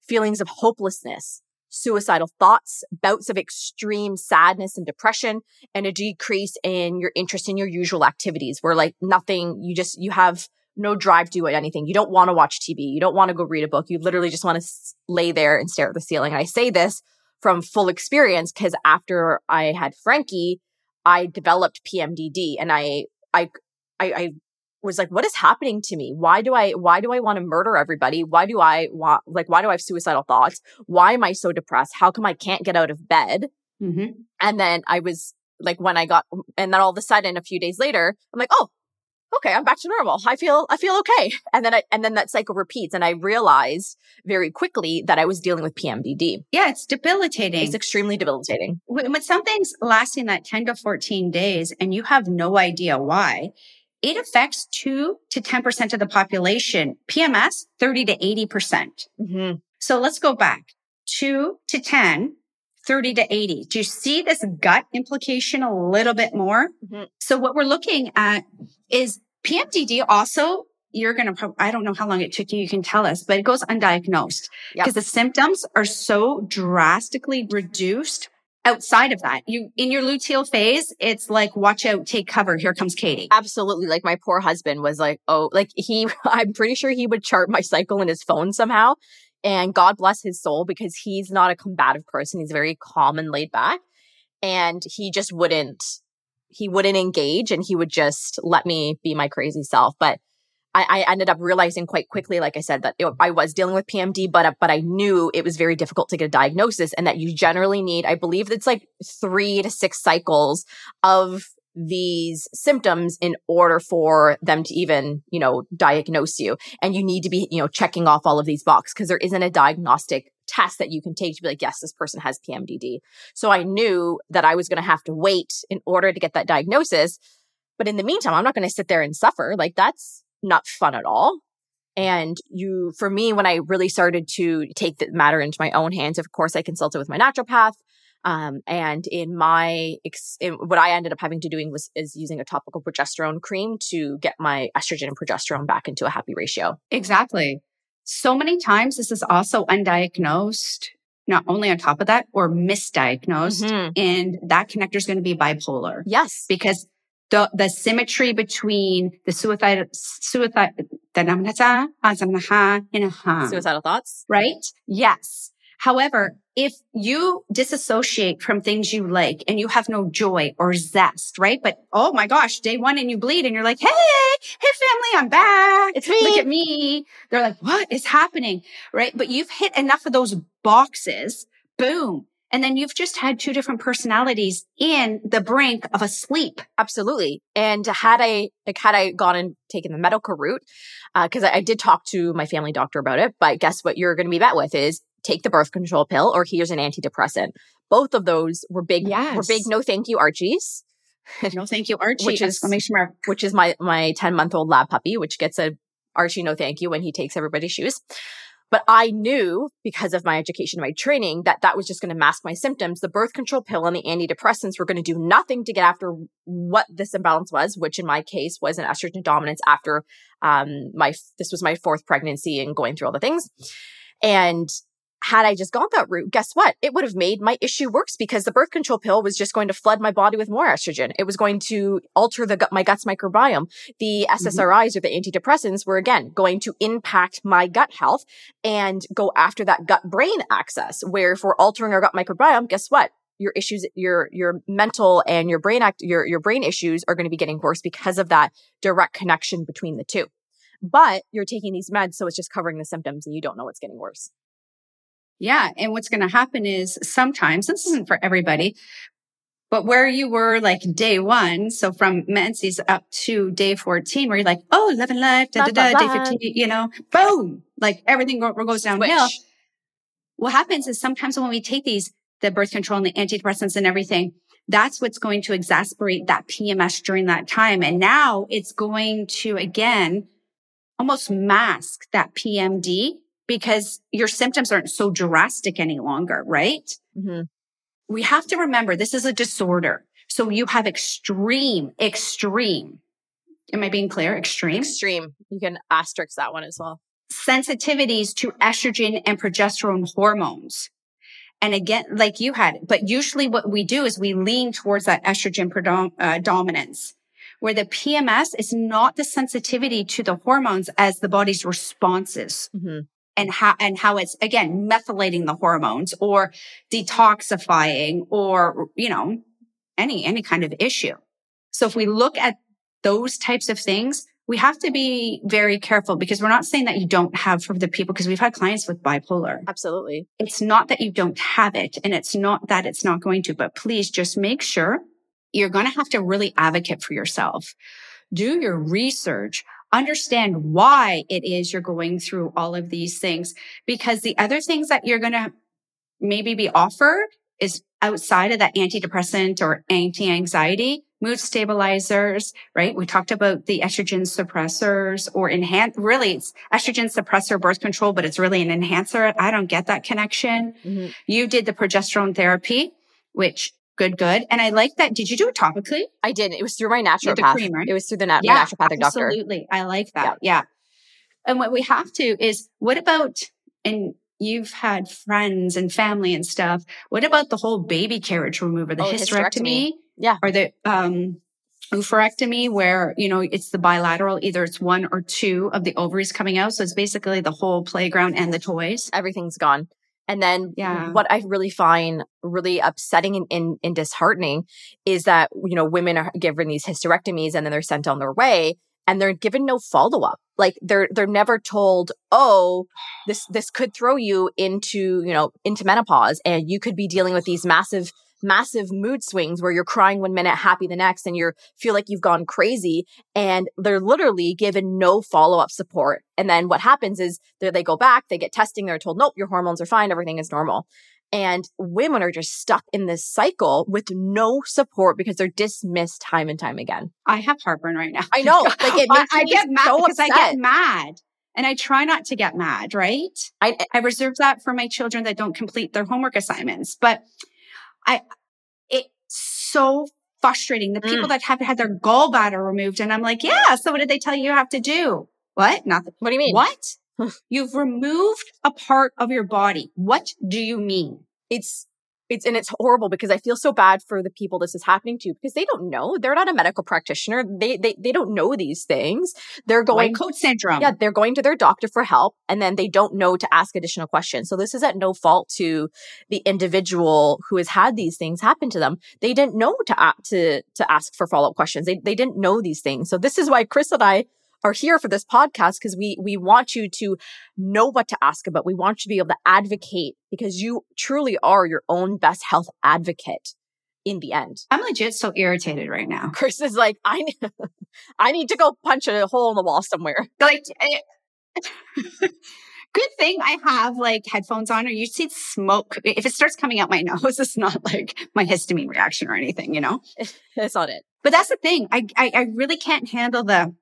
Speaker 3: feelings of hopelessness, suicidal thoughts, bouts of extreme sadness and depression, and a decrease in your interest in your usual activities where like nothing, you just, you have no drive to do anything. You don't want to watch TV. You don't want to go read a book. You literally just want to lay there and stare at the ceiling. And I say this from full experience because after I had Frankie, I developed PMDD and I, I, I, I was like, what is happening to me? Why do I, why do I want to murder everybody? Why do I want, like, why do I have suicidal thoughts? Why am I so depressed? How come I can't get out of bed? Mm-hmm. And then I was like, when I got, and then all of a sudden, a few days later, I'm like, oh, okay, I'm back to normal. I feel, I feel okay. And then I, and then that cycle repeats. And I realized very quickly that I was dealing with PMDD.
Speaker 2: Yeah, it's debilitating.
Speaker 3: It's extremely debilitating.
Speaker 2: When something's lasting that 10 to 14 days and you have no idea why, it affects two to 10% of the population. PMS, 30 to 80%. percent mm-hmm. So let's go back two to 10, 30 to 80. Do you see this gut implication a little bit more? Mm-hmm. So what we're looking at is PMDD also you're going to, I don't know how long it took you. You can tell us, but it goes undiagnosed because yep. the symptoms are so drastically reduced outside of that you in your luteal phase it's like watch out take cover here comes katie.
Speaker 3: Absolutely. Like my poor husband was like oh like he [laughs] i'm pretty sure he would chart my cycle in his phone somehow and god bless his soul because he's not a combative person. He's very calm and laid back and he just wouldn't he wouldn't engage and he would just let me be my crazy self. But I, I ended up realizing quite quickly, like I said, that it, I was dealing with PMD, but uh, but I knew it was very difficult to get a diagnosis, and that you generally need, I believe, it's like three to six cycles of these symptoms in order for them to even, you know, diagnose you. And you need to be, you know, checking off all of these boxes because there isn't a diagnostic test that you can take to be like, yes, this person has PMDD. So I knew that I was going to have to wait in order to get that diagnosis. But in the meantime, I'm not going to sit there and suffer. Like that's not fun at all. And you, for me, when I really started to take the matter into my own hands, of course, I consulted with my naturopath. Um, and in my, ex- in, what I ended up having to doing was, is using a topical progesterone cream to get my estrogen and progesterone back into a happy ratio.
Speaker 2: Exactly. So many times this is also undiagnosed, not only on top of that or misdiagnosed. Mm-hmm. And that connector is going to be bipolar.
Speaker 3: Yes.
Speaker 2: Because the, the symmetry between the suicide, suicide,
Speaker 3: suicidal thoughts,
Speaker 2: right? Yes. However, if you disassociate from things you like and you have no joy or zest, right? But oh my gosh, day one and you bleed and you're like, Hey, hey family, I'm back.
Speaker 3: It's me.
Speaker 2: Look at me. They're like, what is happening? Right. But you've hit enough of those boxes. Boom. And then you've just had two different personalities in the brink of a sleep.
Speaker 3: Absolutely. And had I, like, had I gone and taken the medical route, uh, cause I, I did talk to my family doctor about it, but guess what you're going to be met with is take the birth control pill or here's an antidepressant. Both of those were big, yes. were big no thank you Archies. [laughs]
Speaker 2: No thank you Archie.
Speaker 3: which is, which is my, my 10 month old lab puppy, which gets a Archie no thank you when he takes everybody's shoes. But I knew because of my education, my training, that that was just going to mask my symptoms. The birth control pill and the antidepressants were going to do nothing to get after what this imbalance was, which in my case was an estrogen dominance after um, my this was my fourth pregnancy and going through all the things. And had I just gone that route, guess what? It would have made my issue worse because the birth control pill was just going to flood my body with more estrogen. It was going to alter the gut, my gut's microbiome. The SSRIs mm-hmm. or the antidepressants were again going to impact my gut health and go after that gut brain axis. Where if we're altering our gut microbiome, guess what? Your issues, your, your mental and your brain act, your, your brain issues are going to be getting worse because of that direct connection between the two. But you're taking these meds, so it's just covering the symptoms and you don't know what's getting worse.
Speaker 2: Yeah. And what's going to happen is sometimes this isn't for everybody, but where you were like day one, so from menses up to day 14, where you're like, oh, living life, da, da, da, day 15, you know, boom, like everything go, goes downhill. Switch. What happens is sometimes when we take these, the birth control and the antidepressants and everything, that's what's going to exacerbate that PMS during that time. And now it's going to again almost mask that PMDD because your symptoms aren't so drastic any longer, right? Mm-hmm. We have to remember this is a disorder. So you have extreme, extreme. Am I being clear? Extreme?
Speaker 3: Extreme. You can asterisk that one as well.
Speaker 2: Sensitivities to estrogen and progesterone hormones. And again, like you had, but usually what we do is we lean towards that estrogen predom- uh, dominance where the PMS is not the sensitivity to the hormones as the body's responses. Mm-hmm and how, and how it's again, methylating the hormones or detoxifying or, you know, any, any kind of issue. So if we look at those types of things, we have to be very careful because we're not saying that you don't have for the people because we've had clients with bipolar.
Speaker 3: Absolutely.
Speaker 2: It's not that you don't have it and it's not that it's not going to, but please just make sure you're going to have to really advocate for yourself. Do your research understand why it is you're going through all of these things. Because the other things that you're going to maybe be offered is outside of that antidepressant or anti-anxiety, mood stabilizers, right? We talked about the estrogen suppressors or enhance, really it's estrogen suppressor birth control, but it's really an enhancer. I don't get that connection. Mm-hmm. You did the progesterone therapy, which Good, good. And I like that. Did you do it topically?
Speaker 3: I didn't. It was through my naturopath. Cream, right? It was through the na- yeah, naturopathic doctor.
Speaker 2: Absolutely. I like that. Yeah. yeah. And what we have to is what about, and you've had friends and family and stuff. What about the whole baby carriage remover, the oh, hysterectomy? hysterectomy?
Speaker 3: Yeah.
Speaker 2: Or the, um, oophorectomy where, you know, it's the bilateral, either it's one or two of the ovaries coming out. So it's basically the whole playground and the toys.
Speaker 3: Everything's gone. And then yeah. what I really find really upsetting and, and, and, disheartening is that, you know, women are given these hysterectomies and then they're sent on their way and they're given no follow up. Like they're, they're never told, Oh, this, this could throw you into, you know, into menopause and you could be dealing with these massive massive mood swings where you're crying one minute, happy the next, and you feel like you've gone crazy. And they're literally given no follow up support. And then what happens is they go back, they get testing, they're told, nope, your hormones are fine, everything is normal. And women are just stuck in this cycle with no support because they're dismissed time and time again.
Speaker 2: I have heartburn right now.
Speaker 3: I know. [laughs] Like it makes
Speaker 2: I, I get mad
Speaker 3: so
Speaker 2: because
Speaker 3: upset.
Speaker 2: I get mad. And I try not to get mad, right?
Speaker 3: I,
Speaker 2: I reserve that for my children that don't complete their homework assignments. But I, it's so frustrating. The people
Speaker 3: Mm.
Speaker 2: that have had their gallbladder removed, and I'm like, yeah. So what did they tell you you have to do? What? Nothing.
Speaker 3: what do you mean?
Speaker 2: What? [laughs] You've removed a part of your body. What do you mean?
Speaker 3: it's it's and it's horrible because I feel so bad for the people this is happening to because they don't know. They're not a medical practitioner. They they they don't know these things. They're going
Speaker 2: White coat syndrome.
Speaker 3: yeah, they're going to their doctor for help and then they don't know to ask additional questions. So this is at no fault to the individual who has had these things happen to them. They didn't know to to to ask for follow-up questions. They they didn't know these things. So this is why Chris and I are here for this podcast because we we want you to know what to ask about. We want you to be able to advocate because you truly are your own best health advocate in the end.
Speaker 2: I'm legit so irritated right now.
Speaker 3: Chris is like, I need, [laughs] I need to go punch a hole in the wall somewhere. [laughs]
Speaker 2: Like, eh, [laughs] good thing I have like headphones on, or you see smoke. If it starts coming out my nose, it's not like my histamine reaction or anything, you know.
Speaker 3: That's not it.
Speaker 2: But that's the thing. I I, I really can't handle the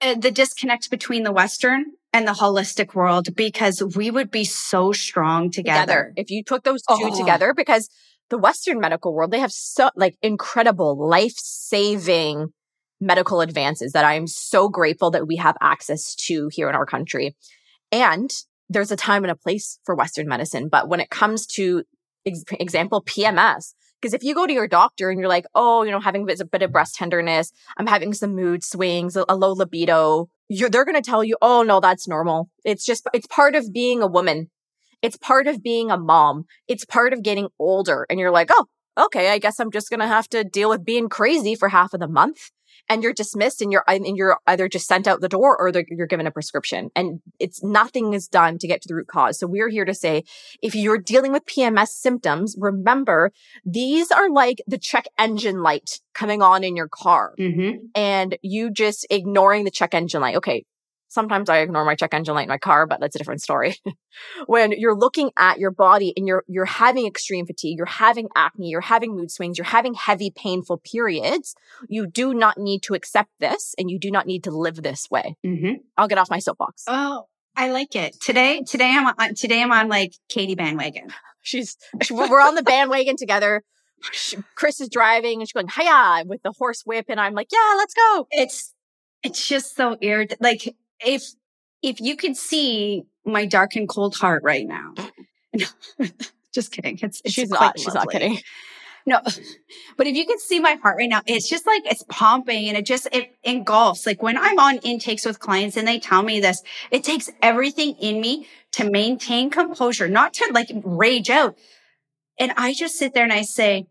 Speaker 2: uh, the disconnect between the Western and the holistic world because we would be so strong together.
Speaker 3: If you put those two
Speaker 2: Oh.
Speaker 3: together, because the Western medical world, they have so like incredible life saving medical advances that I am so grateful that we have access to here in our country. And there's a time and a place for Western medicine. But when it comes to ex- example, PMS, because if you go to your doctor and you're like, oh, you know, having a bit, of breast tenderness, I'm having some mood swings, a, low libido, they're going to tell you, oh, no, that's normal. It's just, it's part of being a woman. It's part of being a mom. It's part of getting older. And you're like, oh, okay, I guess I'm just going to have to deal with being crazy for half of the month. And you're dismissed and you're, and you're either just sent out the door or you're given a prescription and it's nothing is done to get to the root cause. So we're here to say, if you're dealing with PMS symptoms, remember these are like the check engine light coming on in your car
Speaker 2: hmm
Speaker 3: and you just ignoring the check engine light. Okay. Sometimes I ignore my check engine light in my car, but that's a different story. [laughs] when you're looking at your body and you're, you're having extreme fatigue, you're having acne, you're having mood swings, you're having heavy, painful periods, you do not need to accept this and you do not need to live this way.
Speaker 2: hmm
Speaker 3: I'll get off my soapbox.
Speaker 2: Oh, I like it. Today, today I'm on, today I'm on like Katie bandwagon.
Speaker 3: She's, she- we're on the bandwagon together. Chris is driving and she's going, hiya, with the horse whip. And I'm like, yeah, let's go.
Speaker 2: It's, it's just so irritating. Like if, if you could see my dark and cold heart right now. Oh. [laughs] [laughs] just kidding. It's, it's
Speaker 3: she's not, she's not kidding.
Speaker 2: No, [laughs] but if you can see my heart right now, it's just like it's pumping and it just, it engulfs. Like when I'm on intakes with clients and they tell me this, it takes everything in me to maintain composure, not to like rage out. And I just sit there and I say,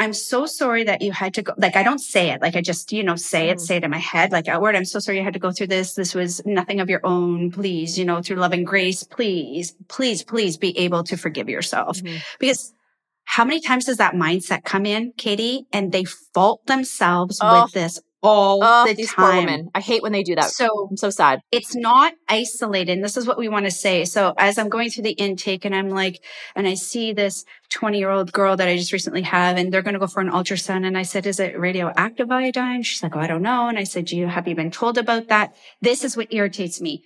Speaker 2: I'm so sorry that you had to go. Like, I don't say it. Like, I just, you know, say it,
Speaker 3: Mhm.
Speaker 2: say it in my head, like outward. I'm so sorry you had to go through this. This was nothing of your own. Please, you know, through love and grace, please, please, please be able to forgive yourself.
Speaker 3: Mhm.
Speaker 2: Because how many times does that mindset come in, Katie? And they fault themselves
Speaker 3: Oh.
Speaker 2: with this all
Speaker 3: Oh,
Speaker 2: the
Speaker 3: these poor
Speaker 2: time.
Speaker 3: women. I hate when they do that.
Speaker 2: So
Speaker 3: I'm so sad.
Speaker 2: it's not isolated. And this is what we want to say. So as I'm going through the intake and I'm like, and I see this 20 year old girl that I just recently have, and they're going to go for an ultrasound. And I said, is it radioactive iodine? She's like, oh, I don't know. And I said, do you, have you been told about that? This is what irritates me.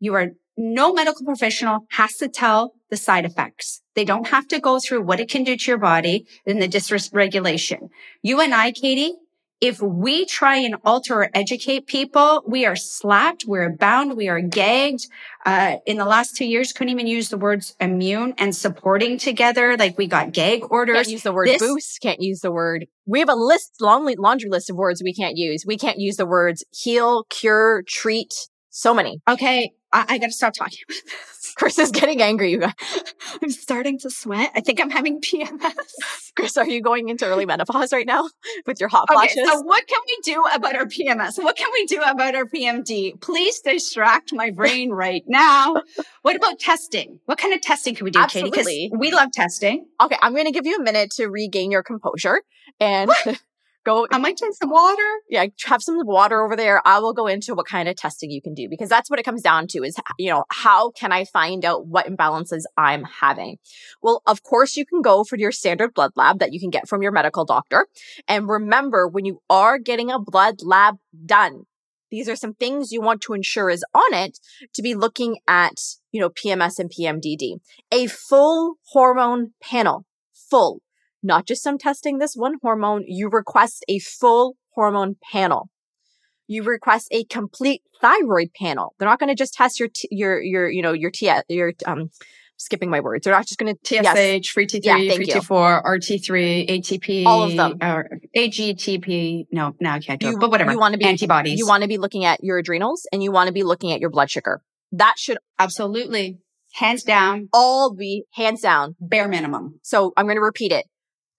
Speaker 2: You are no medical professional has to tell the side effects. They don't have to go through what it can do to your body and the dysregulation. You and I, Katie, if we try and alter or educate people, we are slapped, we're bound, we are gagged. Uh, in the last two years, couldn't even use the words immune and supporting together. Like we got gag orders.
Speaker 3: Can't use the word
Speaker 2: This-
Speaker 3: boost. Can't use the word. We have a list, long laundry list of words we can't use. We can't use the words heal, cure, treat. So many.
Speaker 2: Okay. I, I got to stop talking about this. [laughs]
Speaker 3: Chris is getting angry. You guys. [laughs]
Speaker 2: I'm starting to sweat. I think I'm having PMS. [laughs]
Speaker 3: Chris, are you going into early menopause right now with your hot flashes?
Speaker 2: Okay, so what can we do about our PMS? What can we do about our PMDD? Please distract my brain right now. What about testing? What kind of testing can we do, Katie?
Speaker 3: Absolutely.
Speaker 2: Because we love testing.
Speaker 3: okay, I'm going to give you a minute to regain your composure and go
Speaker 2: I might drink some water.
Speaker 3: yeah, have some water over there. I will go into what kind of testing you can do because that's what it comes down to is, you know, how can I find out what imbalances I'm having? Well, of course, you can go for your standard blood lab that you can get from your medical doctor. And remember, when you are getting a blood lab done, these are some things you want to ensure is on it to be looking at, you know, PMS and PMDD. A full hormone panel, full not just some testing this one hormone. You request a full hormone panel. You request a complete thyroid panel. They're not going to just test your, t- your, your, you know, your T, your, um, skipping my words. They're not just going to,
Speaker 2: TSH, free T3,
Speaker 3: Yeah,
Speaker 2: free
Speaker 3: you.
Speaker 2: T4, RT3, ATP.
Speaker 3: All of them.
Speaker 2: Or AGTP. No, now I can't do
Speaker 3: You-
Speaker 2: it. But whatever.
Speaker 3: you wanna be-
Speaker 2: antibodies.
Speaker 3: you want to be looking at your adrenals and you want to be looking at your blood sugar. That should
Speaker 2: Absolutely. Hands down,
Speaker 3: all be hands down.
Speaker 2: bare minimum.
Speaker 3: So I'm going to repeat it.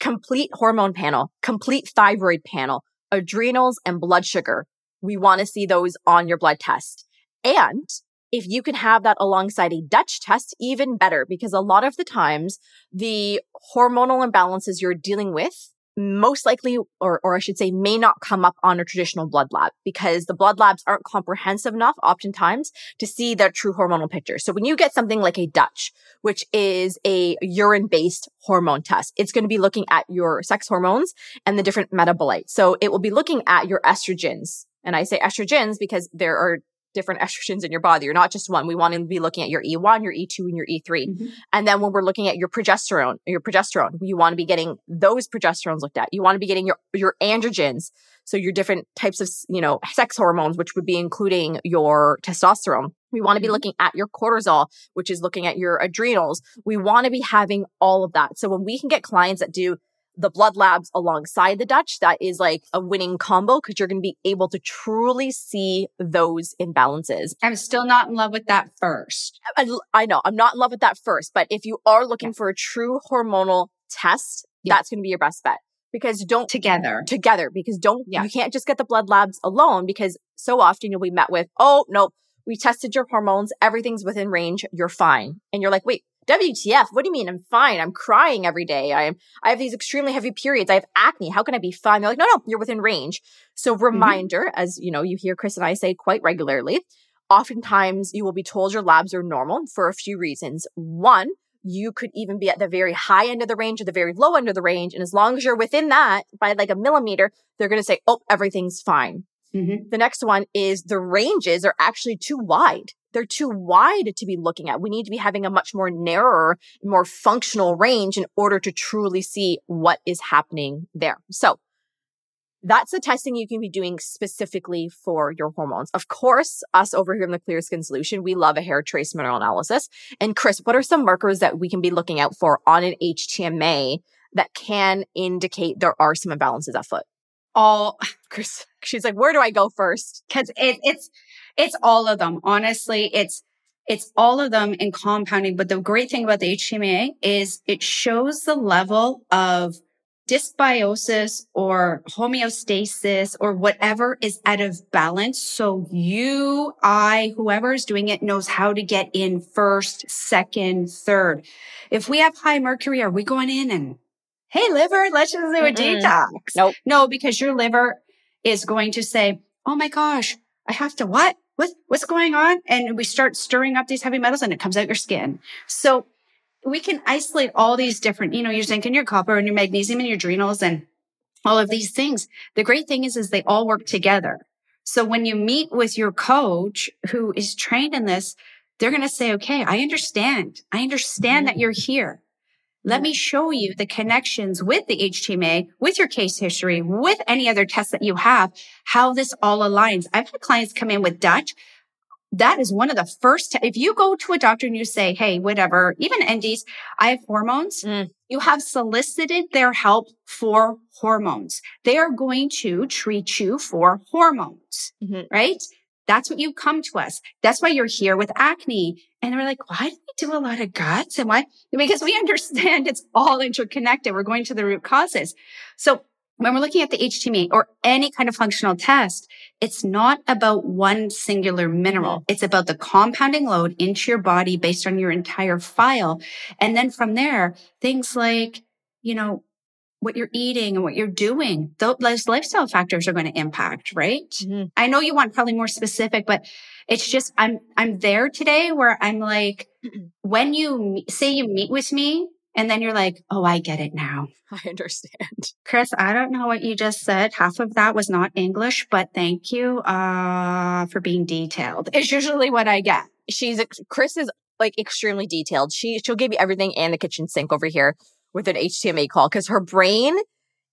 Speaker 3: Complete hormone panel, complete thyroid panel, adrenals and blood sugar. We want to see those on your blood test. And if you can have that alongside a Dutch test, even better, because a lot of the times the hormonal imbalances you're dealing with most likely, or, or I should say, may not come up on a traditional blood lab because the blood labs aren't comprehensive enough oftentimes to see their true hormonal picture. So when you get something like a Dutch, which is a urine based hormone test, it's going to be looking at your sex hormones and the different metabolites. So it will be looking at your estrogens. And I say estrogens because there are different estrogens in your body. You're not just one. We want to be looking at your E1, your E2, and your E3.
Speaker 2: Mhm.
Speaker 3: And then when we're looking at your progesterone, your progesterone, you want to be getting those progesterones looked at. You want to be getting your, your androgens. So your different types of, you know, sex hormones, which would be including your testosterone. We want to be
Speaker 2: Mhm.
Speaker 3: looking at your cortisol, which is looking at your adrenals. We want to be having all of that. So when we can get clients that do the blood labs alongside the Dutch, that is like a winning combo because you're going to be able to truly see those imbalances.
Speaker 2: I'm still not in love with that first.
Speaker 3: I, I know I'm not in love with that first, but if you are looking for a true hormonal test,
Speaker 2: Yeah.
Speaker 3: that's going to be your best bet because don't
Speaker 2: Together.
Speaker 3: together because don't
Speaker 2: Yeah.
Speaker 3: you can't just get the blood labs alone because so often you'll be met with oh no we tested your hormones everything's within range you're fine and you're like wait WTF what do you mean? I'm fine. I'm crying every day. I am I have these extremely heavy periods. I have acne. How can I be fine? They're like no no you're within range. So mm-hmm. reminder as you know you hear Chris and I say quite regularly oftentimes you will be told your labs are normal for a few reasons. One you could even be at the very high end of the range or the very low end of the range. And as long as you're within that by like a millimeter, they're going to say, Oh, everything's fine.
Speaker 2: Mhm.
Speaker 3: The next one is the ranges are actually too wide. They're too wide to be looking at. We need to be having a much more narrower, more functional range in order to truly see what is happening there. So that's the testing you can be doing specifically for your hormones. Of course, us over here in the Clear Skin Solution, we love a hair trace mineral analysis. And Chris, what are some markers that we can be looking out for on an HTMA that can indicate there are some imbalances at foot?
Speaker 2: All [laughs]
Speaker 3: Chris, she's like, where do I go first?
Speaker 2: because it, it's it's all of them. Honestly, it's it's all of them in compounding. But the great thing about the HTMA is it shows the level of dysbiosis or homeostasis or whatever is out of balance. So you, I, whoever is doing it knows how to get in first, second, third. If we have high mercury, are we going in and, hey, liver, let's just do a
Speaker 3: Mm-mm.
Speaker 2: detox?
Speaker 3: Nope.
Speaker 2: No, because your liver is going to say, oh my gosh, I have to what? What, what's going on? And we start stirring up these heavy metals and it comes out your skin. So we can isolate all these different, you know, your zinc and your copper and your magnesium and your adrenals and all of these things. The great thing is, is they all work together. So when you meet with your coach who is trained in this, they're going to say, okay, I understand. I understand mm-hmm. that you're here. Let me show you the connections with the HTMA, with your case history, with any other tests that you have, how this all aligns. I've had clients come in with Dutch. That is one of the first, te- if you go to a doctor and you say, Hey, whatever, even NDs, I have hormones.
Speaker 3: Mm.
Speaker 2: You have solicited their help for hormones. They are going to treat you for hormones,
Speaker 3: Mhm.
Speaker 2: right? That's what you come to us. That's why you're here with acne. And we're like, why do we do a lot of guts? And why? Because we understand it's all interconnected. We're going to the root causes. So when we're looking at the HTMA or any kind of functional test, it's not about one singular mineral. Mm-hmm. It's about the compounding load into your body based on your entire file. And then from there, things like, you know, what you're eating and what you're doing, those lifestyle factors are going to impact, right? Mm-hmm. I know you want probably more specific, but it's just, I'm, I'm there today where I'm like, when you say you meet with me and then you're like, oh, I get it now. [laughs]
Speaker 3: I understand.
Speaker 2: Chris, I don't know what you just said. Half of that was not English, but thank you, uh, for being detailed. It's usually what I get.
Speaker 3: She's, Chris is like extremely detailed. She, she'll give you everything and the kitchen sink over here with an HTMA call because her brain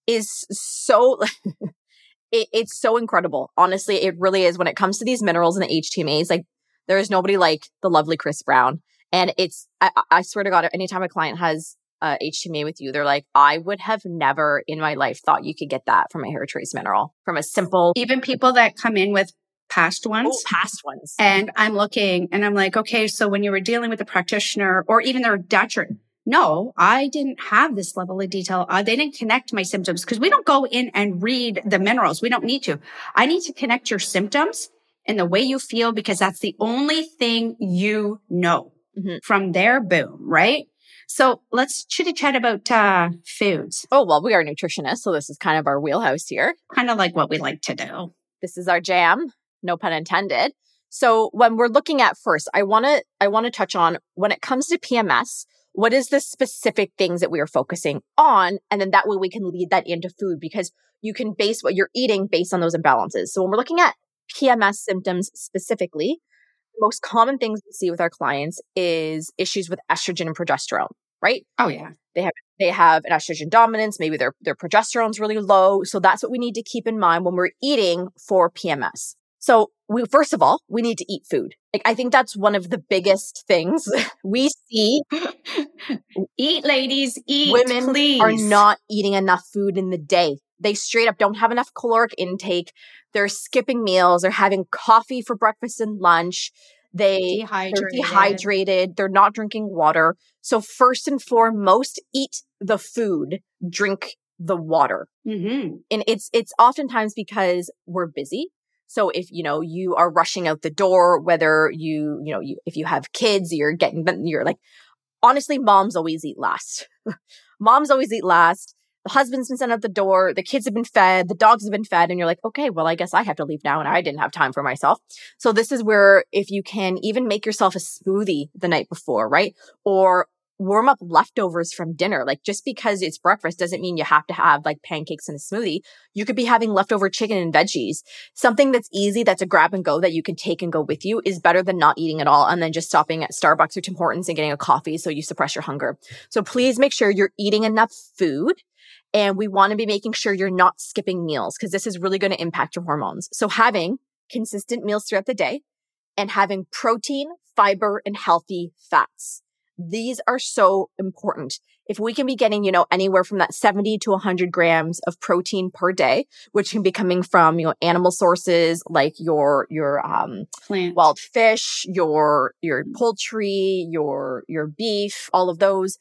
Speaker 3: is so, [laughs] it, it's so incredible. Honestly, it really is when it comes to these minerals and the HTMAs. Like there is nobody like the lovely Chris Brown. And it's, I, I swear to God, anytime a client has uh, HTMA with you, they're like, I would have never in my life thought you could get that from a hair trace mineral, from a simple. [laughs]
Speaker 2: Even people that come in with past ones.
Speaker 3: Oh, past ones.
Speaker 2: And I'm looking and I'm like, okay, so when you were dealing with a practitioner or even their doctor, no, I didn't have this level of detail. Uh, they didn't connect my symptoms because we don't go in and read the minerals. We don't need to. I need to connect your symptoms and the way you feel because that's the only thing you know. Mm-hmm. From there, boom, right? So let's chitty chat about uh, foods.
Speaker 3: Oh, well, we are nutritionists, so this is kind of our wheelhouse here.
Speaker 2: Kind of like what we like to do.
Speaker 3: This is our jam, no pun intended. So when we're looking at first, I want to I want to touch on when it comes to PMS, what is the specific things that we are focusing on and then that way we can lead that into food because you can base what you're eating based on those imbalances. So when we're looking at PMS symptoms specifically, the most common things we see with our clients is issues with estrogen and progesterone, right?
Speaker 2: Oh yeah.
Speaker 3: They have they have an estrogen dominance, maybe their their progesterone's really low. So that's what we need to keep in mind when we're eating for PMS. So we first of all, we need to eat food. Like I think that's one of the biggest things [laughs] we see. [laughs]
Speaker 2: eat ladies, eat.
Speaker 3: Women
Speaker 2: please.
Speaker 3: are not eating enough food in the day. They straight up don't have enough caloric intake. They're skipping meals. They're having coffee for breakfast and lunch. They
Speaker 2: dehydrated.
Speaker 3: They're dehydrated. They're not drinking water. So first and foremost, eat the food, drink the water. Mm-hmm. And it's, it's oftentimes because we're busy. So if, you know, you are rushing out the door, whether you, you know, you, if you have kids, you're getting, you're like, honestly, moms always eat last. [laughs] moms always eat last the husband's been sent out the door, the kids have been fed, the dogs have been fed, and you're like, okay, well, I guess I have to leave now and I didn't have time for myself. So this is where if you can even make yourself a smoothie the night before, right? Or warm up leftovers from dinner. Like just because it's breakfast doesn't mean you have to have like pancakes and a smoothie. You could be having leftover chicken and veggies. Something that's easy, that's a grab and go that you can take and go with you is better than not eating at all and then just stopping at Starbucks or Tim Hortons and getting a coffee so you suppress your hunger. So please make sure you're eating enough food and we want to be making sure you're not skipping meals because this is really going to impact your hormones. So having consistent meals throughout the day and having protein, fiber, and healthy fats. These are so important. If we can be getting, you know, anywhere from that 70 to 100 grams of protein per day, which can be coming from, you know, animal sources like your, your, um,
Speaker 2: Plant.
Speaker 3: wild fish, your, your poultry, your, your beef, all of those,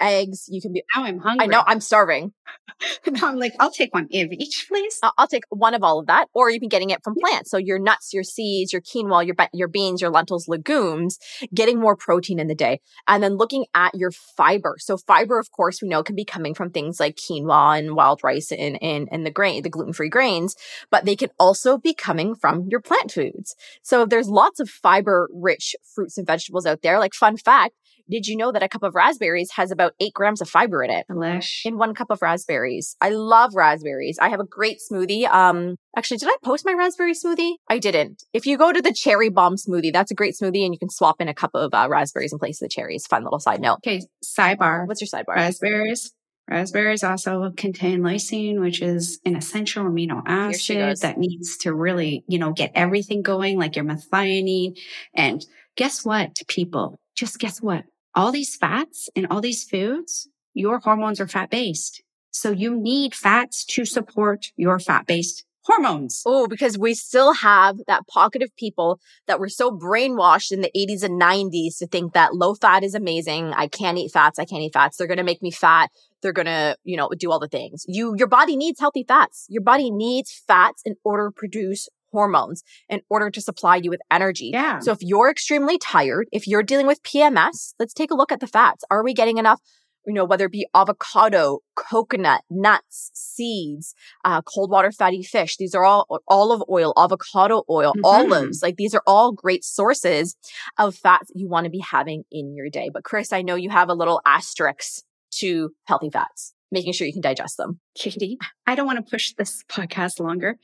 Speaker 3: eggs. You can be.
Speaker 2: Now I'm hungry.
Speaker 3: I know I'm starving. [laughs]
Speaker 2: now I'm like, I'll take one of each, please.
Speaker 3: I'll, I'll, take one of all of that, or you've been getting it from plants. So your nuts, your seeds, your quinoa, your your beans, your lentils, legumes, getting more protein in the day, and then looking at your fiber. So fiber, of course, we know can be coming from things like quinoa and wild rice and and and the grain, the gluten free grains, but they can also be coming from your plant foods. So there's lots of fiber rich fruits and vegetables out there. Like fun fact, did you know that a cup of raspberries has about eight grams of fiber in it?
Speaker 2: Delish.
Speaker 3: In one cup of raspberries. I love raspberries. I have a great smoothie. Um, actually, did I post my raspberry smoothie? I didn't. If you go to the cherry bomb smoothie, that's a great smoothie and you can swap in a cup of uh, raspberries in place of the cherries. Fun little side note.
Speaker 2: Okay. Sidebar.
Speaker 3: What's your sidebar?
Speaker 2: Raspberries. Raspberries also contain lysine, which is an essential amino acid that needs to really, you know, get everything going, like your methionine. And guess what, people? Just guess what? All these fats and all these foods, your hormones are fat based. So you need fats to support your fat based hormones.
Speaker 3: Oh, because we still have that pocket of people that were so brainwashed in the 80s and 90s to think that low fat is amazing. I can't eat fats. I can't eat fats. They're going to make me fat. They're going to, you know, do all the things. You, your body needs healthy fats. Your body needs fats in order to produce hormones in order to supply you with energy.
Speaker 2: Yeah.
Speaker 3: So if you're extremely tired, if you're dealing with PMS, let's take a look at the fats. Are we getting enough you know, whether it be avocado, coconut, nuts, seeds, uh, cold water fatty fish. These are all olive oil, avocado oil, mm-hmm. olives. Like these are all great sources of fats that you want to be having in your day. But Chris, I know you have a little asterisk to healthy fats, making sure you can digest them.
Speaker 2: Katie, I don't want to push this podcast longer.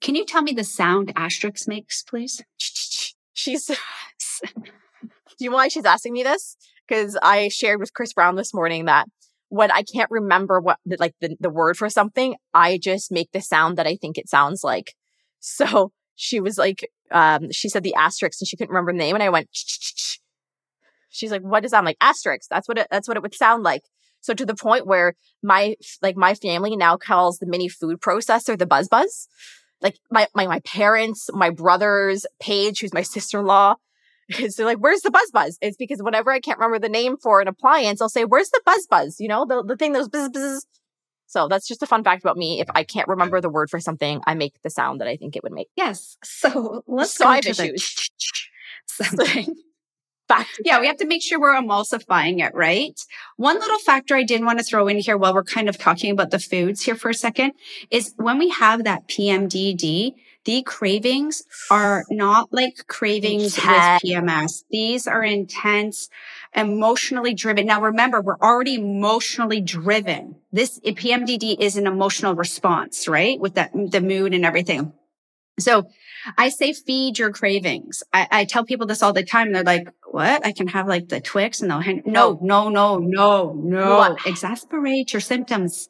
Speaker 2: Can you tell me the sound asterisk makes, please? [laughs]
Speaker 3: She's, do you know why she's asking me this? because I shared with Chris Brown this morning that when I can't remember what like the, the word for something, I just make the sound that I think it sounds like. [laughs] So she was like, um, she said the asterisk and she couldn't remember the name. And I went, Ch-ch-ch. [laughs] she's like, what does that? I'm like, asterisk. That's what it, that's what it would sound like. So to the point where my, like my family now calls the mini food processor the buzz buzz. Like my, my, my parents, my brothers, Paige, who's my [laughs] sister-in-law, is they're like, where's the buzz buzz? It's because whenever I can't remember the name for an appliance, I'll say, where's the buzz buzz? You know, the, the thing those buzz buzz. So that's just a fun fact about me. If I can't remember the word for something, I make the sound that I think it would make.
Speaker 2: Yes. [laughs] So let's so go to issues. the [laughs] something. Fact. Yeah, we have to make sure we're emulsifying it, right? One little factor I did want to throw in here while we're kind of talking about the foods here for a second is when we have that PMDD, the cravings are not like cravings intense. with PMS. These are intense, emotionally driven. Now remember, we're already emotionally driven. This eh, PMDD is an emotional response, right? With that, the mood and everything. So I say feed your cravings. I, I, tell people this all the time. They're like, what? I can have like the Twix and they'll hand, no, no, no, no, no. What? Exasperate your symptoms.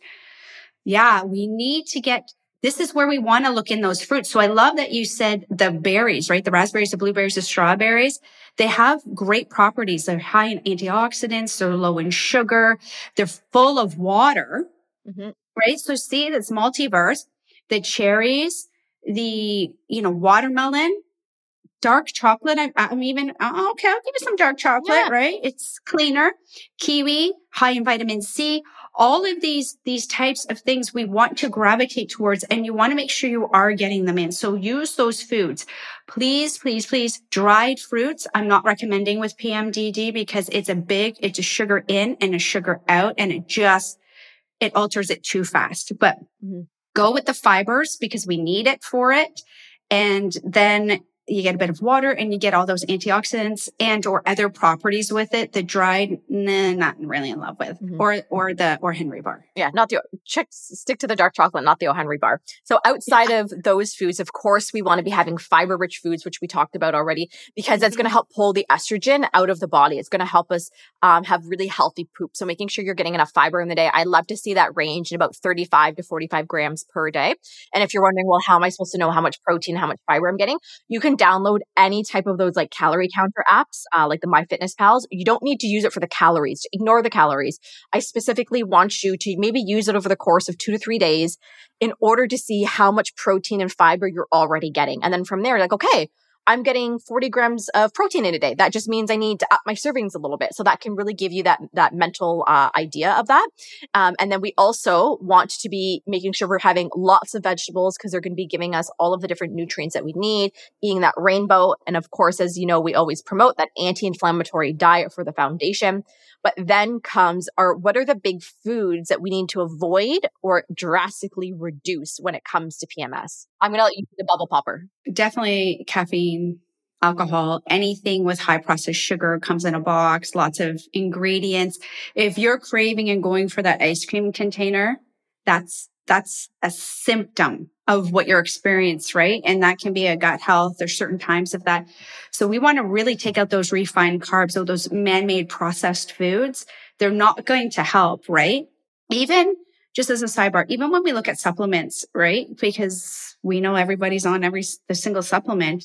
Speaker 2: Yeah, we need to get this is where we want to look in those fruits. So I love that you said the berries, right? The raspberries, the blueberries, the strawberries. They have great properties. They're high in antioxidants. They're low in sugar. They're full of water, mm-hmm. right? So see, it's multiverse. The cherries, the, you know, watermelon, dark chocolate. I, am even, oh, okay, I'll give you some dark chocolate, yeah. right? It's cleaner. Kiwi, high in vitamin C all of these, these types of things we want to gravitate towards and you want to make sure you are getting them in. So use those foods. Please, please, please dried fruits. I'm not recommending with PMDD because it's a big, it's a sugar in and a sugar out and it just, it alters it too fast, but mm-hmm. Go with the fibers because we need it for it. And then you get a bit of water and you get all those antioxidants and or other properties with it. The dried, nah, not really in love with, mm-hmm. or or the O Henry bar.
Speaker 3: Yeah, not the check. Stick to the dark chocolate, not the O Henry bar. So outside yeah. of those foods, of course, we want to be having fiber rich foods, which we talked about already, because mm-hmm. that's going to help pull the estrogen out of the body. It's going to help us um, have really healthy poop. So making sure you're getting enough fiber in the day. I love to see that range in about 35 to 45 grams per day. And if you're wondering, well, how am I supposed to know how much protein, how much fiber I'm getting? You can download any type of those like calorie counter apps, uh, like the MyFitnessPals. You don't need to use it for the calories. Ignore the calories. I specifically want you to maybe use it over the course of two to three days in order to see how much protein and fiber you're already getting. And then from there, like, okay, I'm getting 40 grams of protein in a day. That just means I need to up my servings a little bit. So that can really give you that, that mental uh, idea of that. Um, and then we also want to be making sure we're having lots of vegetables because they're going to be giving us all of the different nutrients that we need, eating that rainbow. And of course, as you know, we always promote that anti-inflammatory diet for the foundation. But then comes our, what are the big foods that we need to avoid or drastically reduce when it comes to PMS? I'm going to let you do the bubble popper.
Speaker 2: Definitely caffeine, alcohol, anything with high processed sugar comes in a box, lots of ingredients. If you're craving and going for that ice cream container, that's that's a symptom of what you're experiencing, right? And that can be a gut health. There's certain times of that. So we want to really take out those refined carbs or those man-made processed foods. They're not going to help, right? Even just as a sidebar, even when we look at supplements, right? Because we know everybody's on every the single supplement.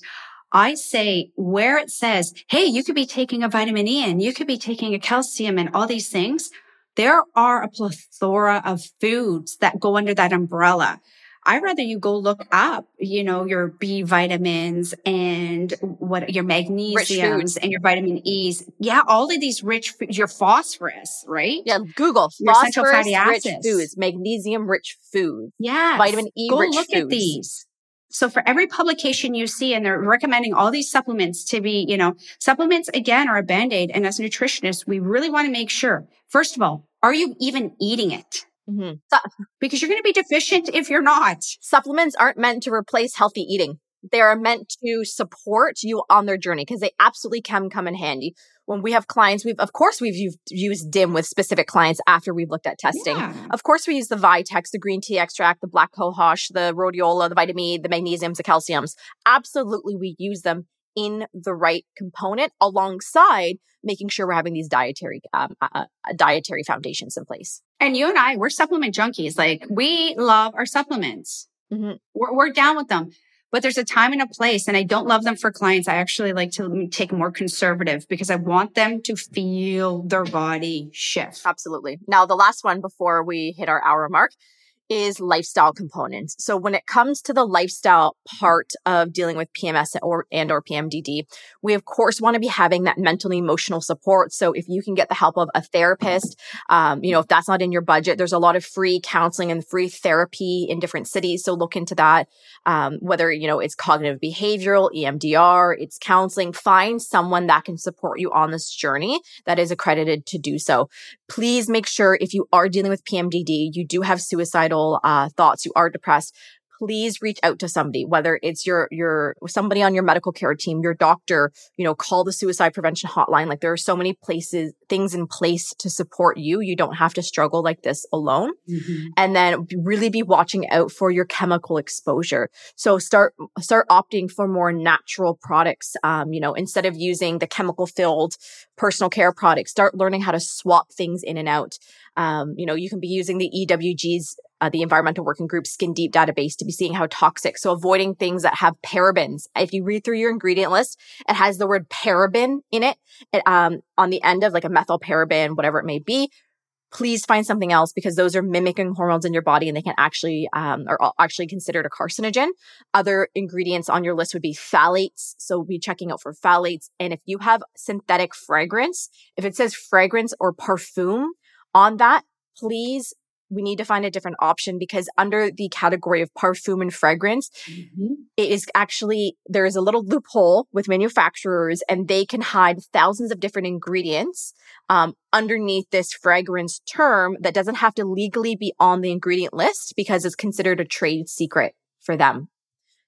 Speaker 2: I say where it says, Hey, you could be taking a vitamin E and you could be taking a calcium and all these things there are a plethora of foods that go under that umbrella. I rather you go look up, you know, your B vitamins and what your magnesiums and your vitamin E's. Yeah, all of these rich, your phosphorus, right?
Speaker 3: Yeah, Google your phosphorus rich foods, magnesium rich foods.
Speaker 2: Yeah,
Speaker 3: vitamin E
Speaker 2: go
Speaker 3: rich
Speaker 2: look
Speaker 3: foods.
Speaker 2: at these. So for every publication you see, and they're recommending all these supplements to be, you know, supplements again are a band-aid. And as nutritionists, we really want to make sure, first of all, are you even eating it? Mm-hmm. So, because you're going to be deficient if you're not.
Speaker 3: Supplements aren't meant to replace healthy eating. They are meant to support you on their journey because they absolutely can come in handy. When we have clients, we've, of course, we've used, used DIM with specific clients after we've looked at testing. Yeah. Of course, we use the Vitex, the green tea extract, the black cohosh, the rhodiola, the vitamin E, the magnesiums, the calciums. Absolutely, we use them in the right component alongside making sure we're having these dietary um, uh, uh, dietary foundations in place.
Speaker 2: And you and I, we're supplement junkies. Like we love our supplements. Mm-hmm. We're, we're down with them, but there's a time and a place. And I don't love them for clients. I actually like to take more conservative because I want them to feel their body shift.
Speaker 3: Absolutely. Now, the last one before we hit our hour mark is lifestyle components. So when it comes to the lifestyle part of dealing with PMS or and or PMDD, we of course want to be having that mental and emotional support. So if you can get the help of a therapist, um, you know, if that's not in your budget, there's a lot of free counseling and free therapy in different cities. So look into that. Um, whether, you know, it's cognitive behavioral, EMDR, it's counseling, find someone that can support you on this journey that is accredited to do so. Please make sure if you are dealing with PMDD, you do have suicidal uh, thoughts, you are depressed, please reach out to somebody, whether it's your, your, somebody on your medical care team, your doctor, you know, call the suicide prevention hotline. Like there are so many places, things in place to support you. You don't have to struggle like this alone. Mm-hmm. And then really be watching out for your chemical exposure. So start, start opting for more natural products. Um, you know, instead of using the chemical filled personal care products, start learning how to swap things in and out. Um, you know, you can be using the EWG's uh, the Environmental Working Group Skin Deep database to be seeing how toxic. So avoiding things that have parabens. If you read through your ingredient list, it has the word paraben in it, it um, on the end of like a methyl paraben, whatever it may be. Please find something else because those are mimicking hormones in your body and they can actually, um, are actually considered a carcinogen. Other ingredients on your list would be phthalates. So be checking out for phthalates. And if you have synthetic fragrance, if it says fragrance or parfum on that, please we need to find a different option because under the category of perfume and fragrance, mm-hmm. it is actually, there is a little loophole with manufacturers and they can hide thousands of different ingredients um, underneath this fragrance term that doesn't have to legally be on the ingredient list because it's considered a trade secret for them.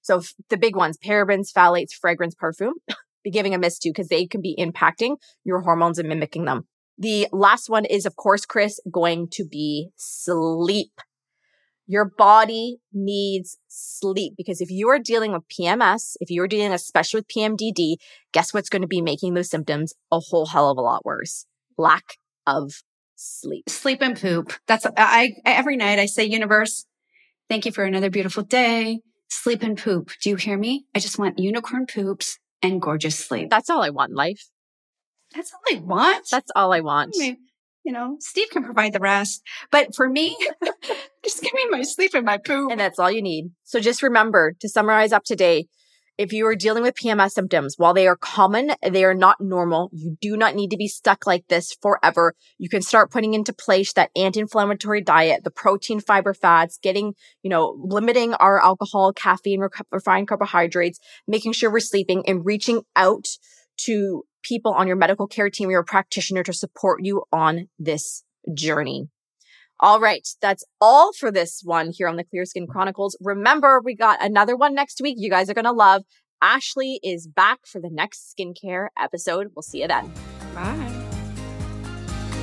Speaker 3: So the big ones, parabens, phthalates, fragrance, perfume, [laughs] be giving a miss to because they can be impacting your hormones and mimicking them. The last one is, of course, Chris, going to be sleep. Your body needs sleep because if you are dealing with PMS, if you're dealing especially with PMDD, guess what's going to be making those symptoms a whole hell of a lot worse? Lack of sleep.
Speaker 2: Sleep and poop. That's I every night I say universe, thank you for another beautiful day. Sleep and poop. Do you hear me? I just want unicorn poops and gorgeous sleep.
Speaker 3: That's all I want in life.
Speaker 2: That's all I want.
Speaker 3: That's all I want. I
Speaker 2: mean, you know, Steve can provide the rest. But for me, [laughs] just give me my sleep and my poop.
Speaker 3: And that's all you need. So just remember to summarize up today. If you are dealing with PMS symptoms, while they are common, they are not normal. You do not need to be stuck like this forever. You can start putting into place that anti-inflammatory diet, the protein, fiber, fats, getting, you know, limiting our alcohol, caffeine, refined carbohydrates, making sure we're sleeping and reaching out to people on your medical care team, your practitioner to support you on this journey. All right. That's all for this one here on the Clear Skin Chronicles. Remember, we got another one next week. You guys are going to love. Ashley is back for the next skincare episode. We'll see you then.
Speaker 2: Bye.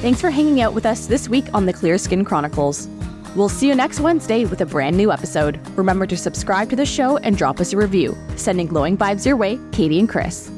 Speaker 1: Thanks for hanging out with us this week on the Clear Skin Chronicles. We'll see you next Wednesday with a brand new episode. Remember to subscribe to the show and drop us a review. Sending glowing vibes your way, Katie and Chris.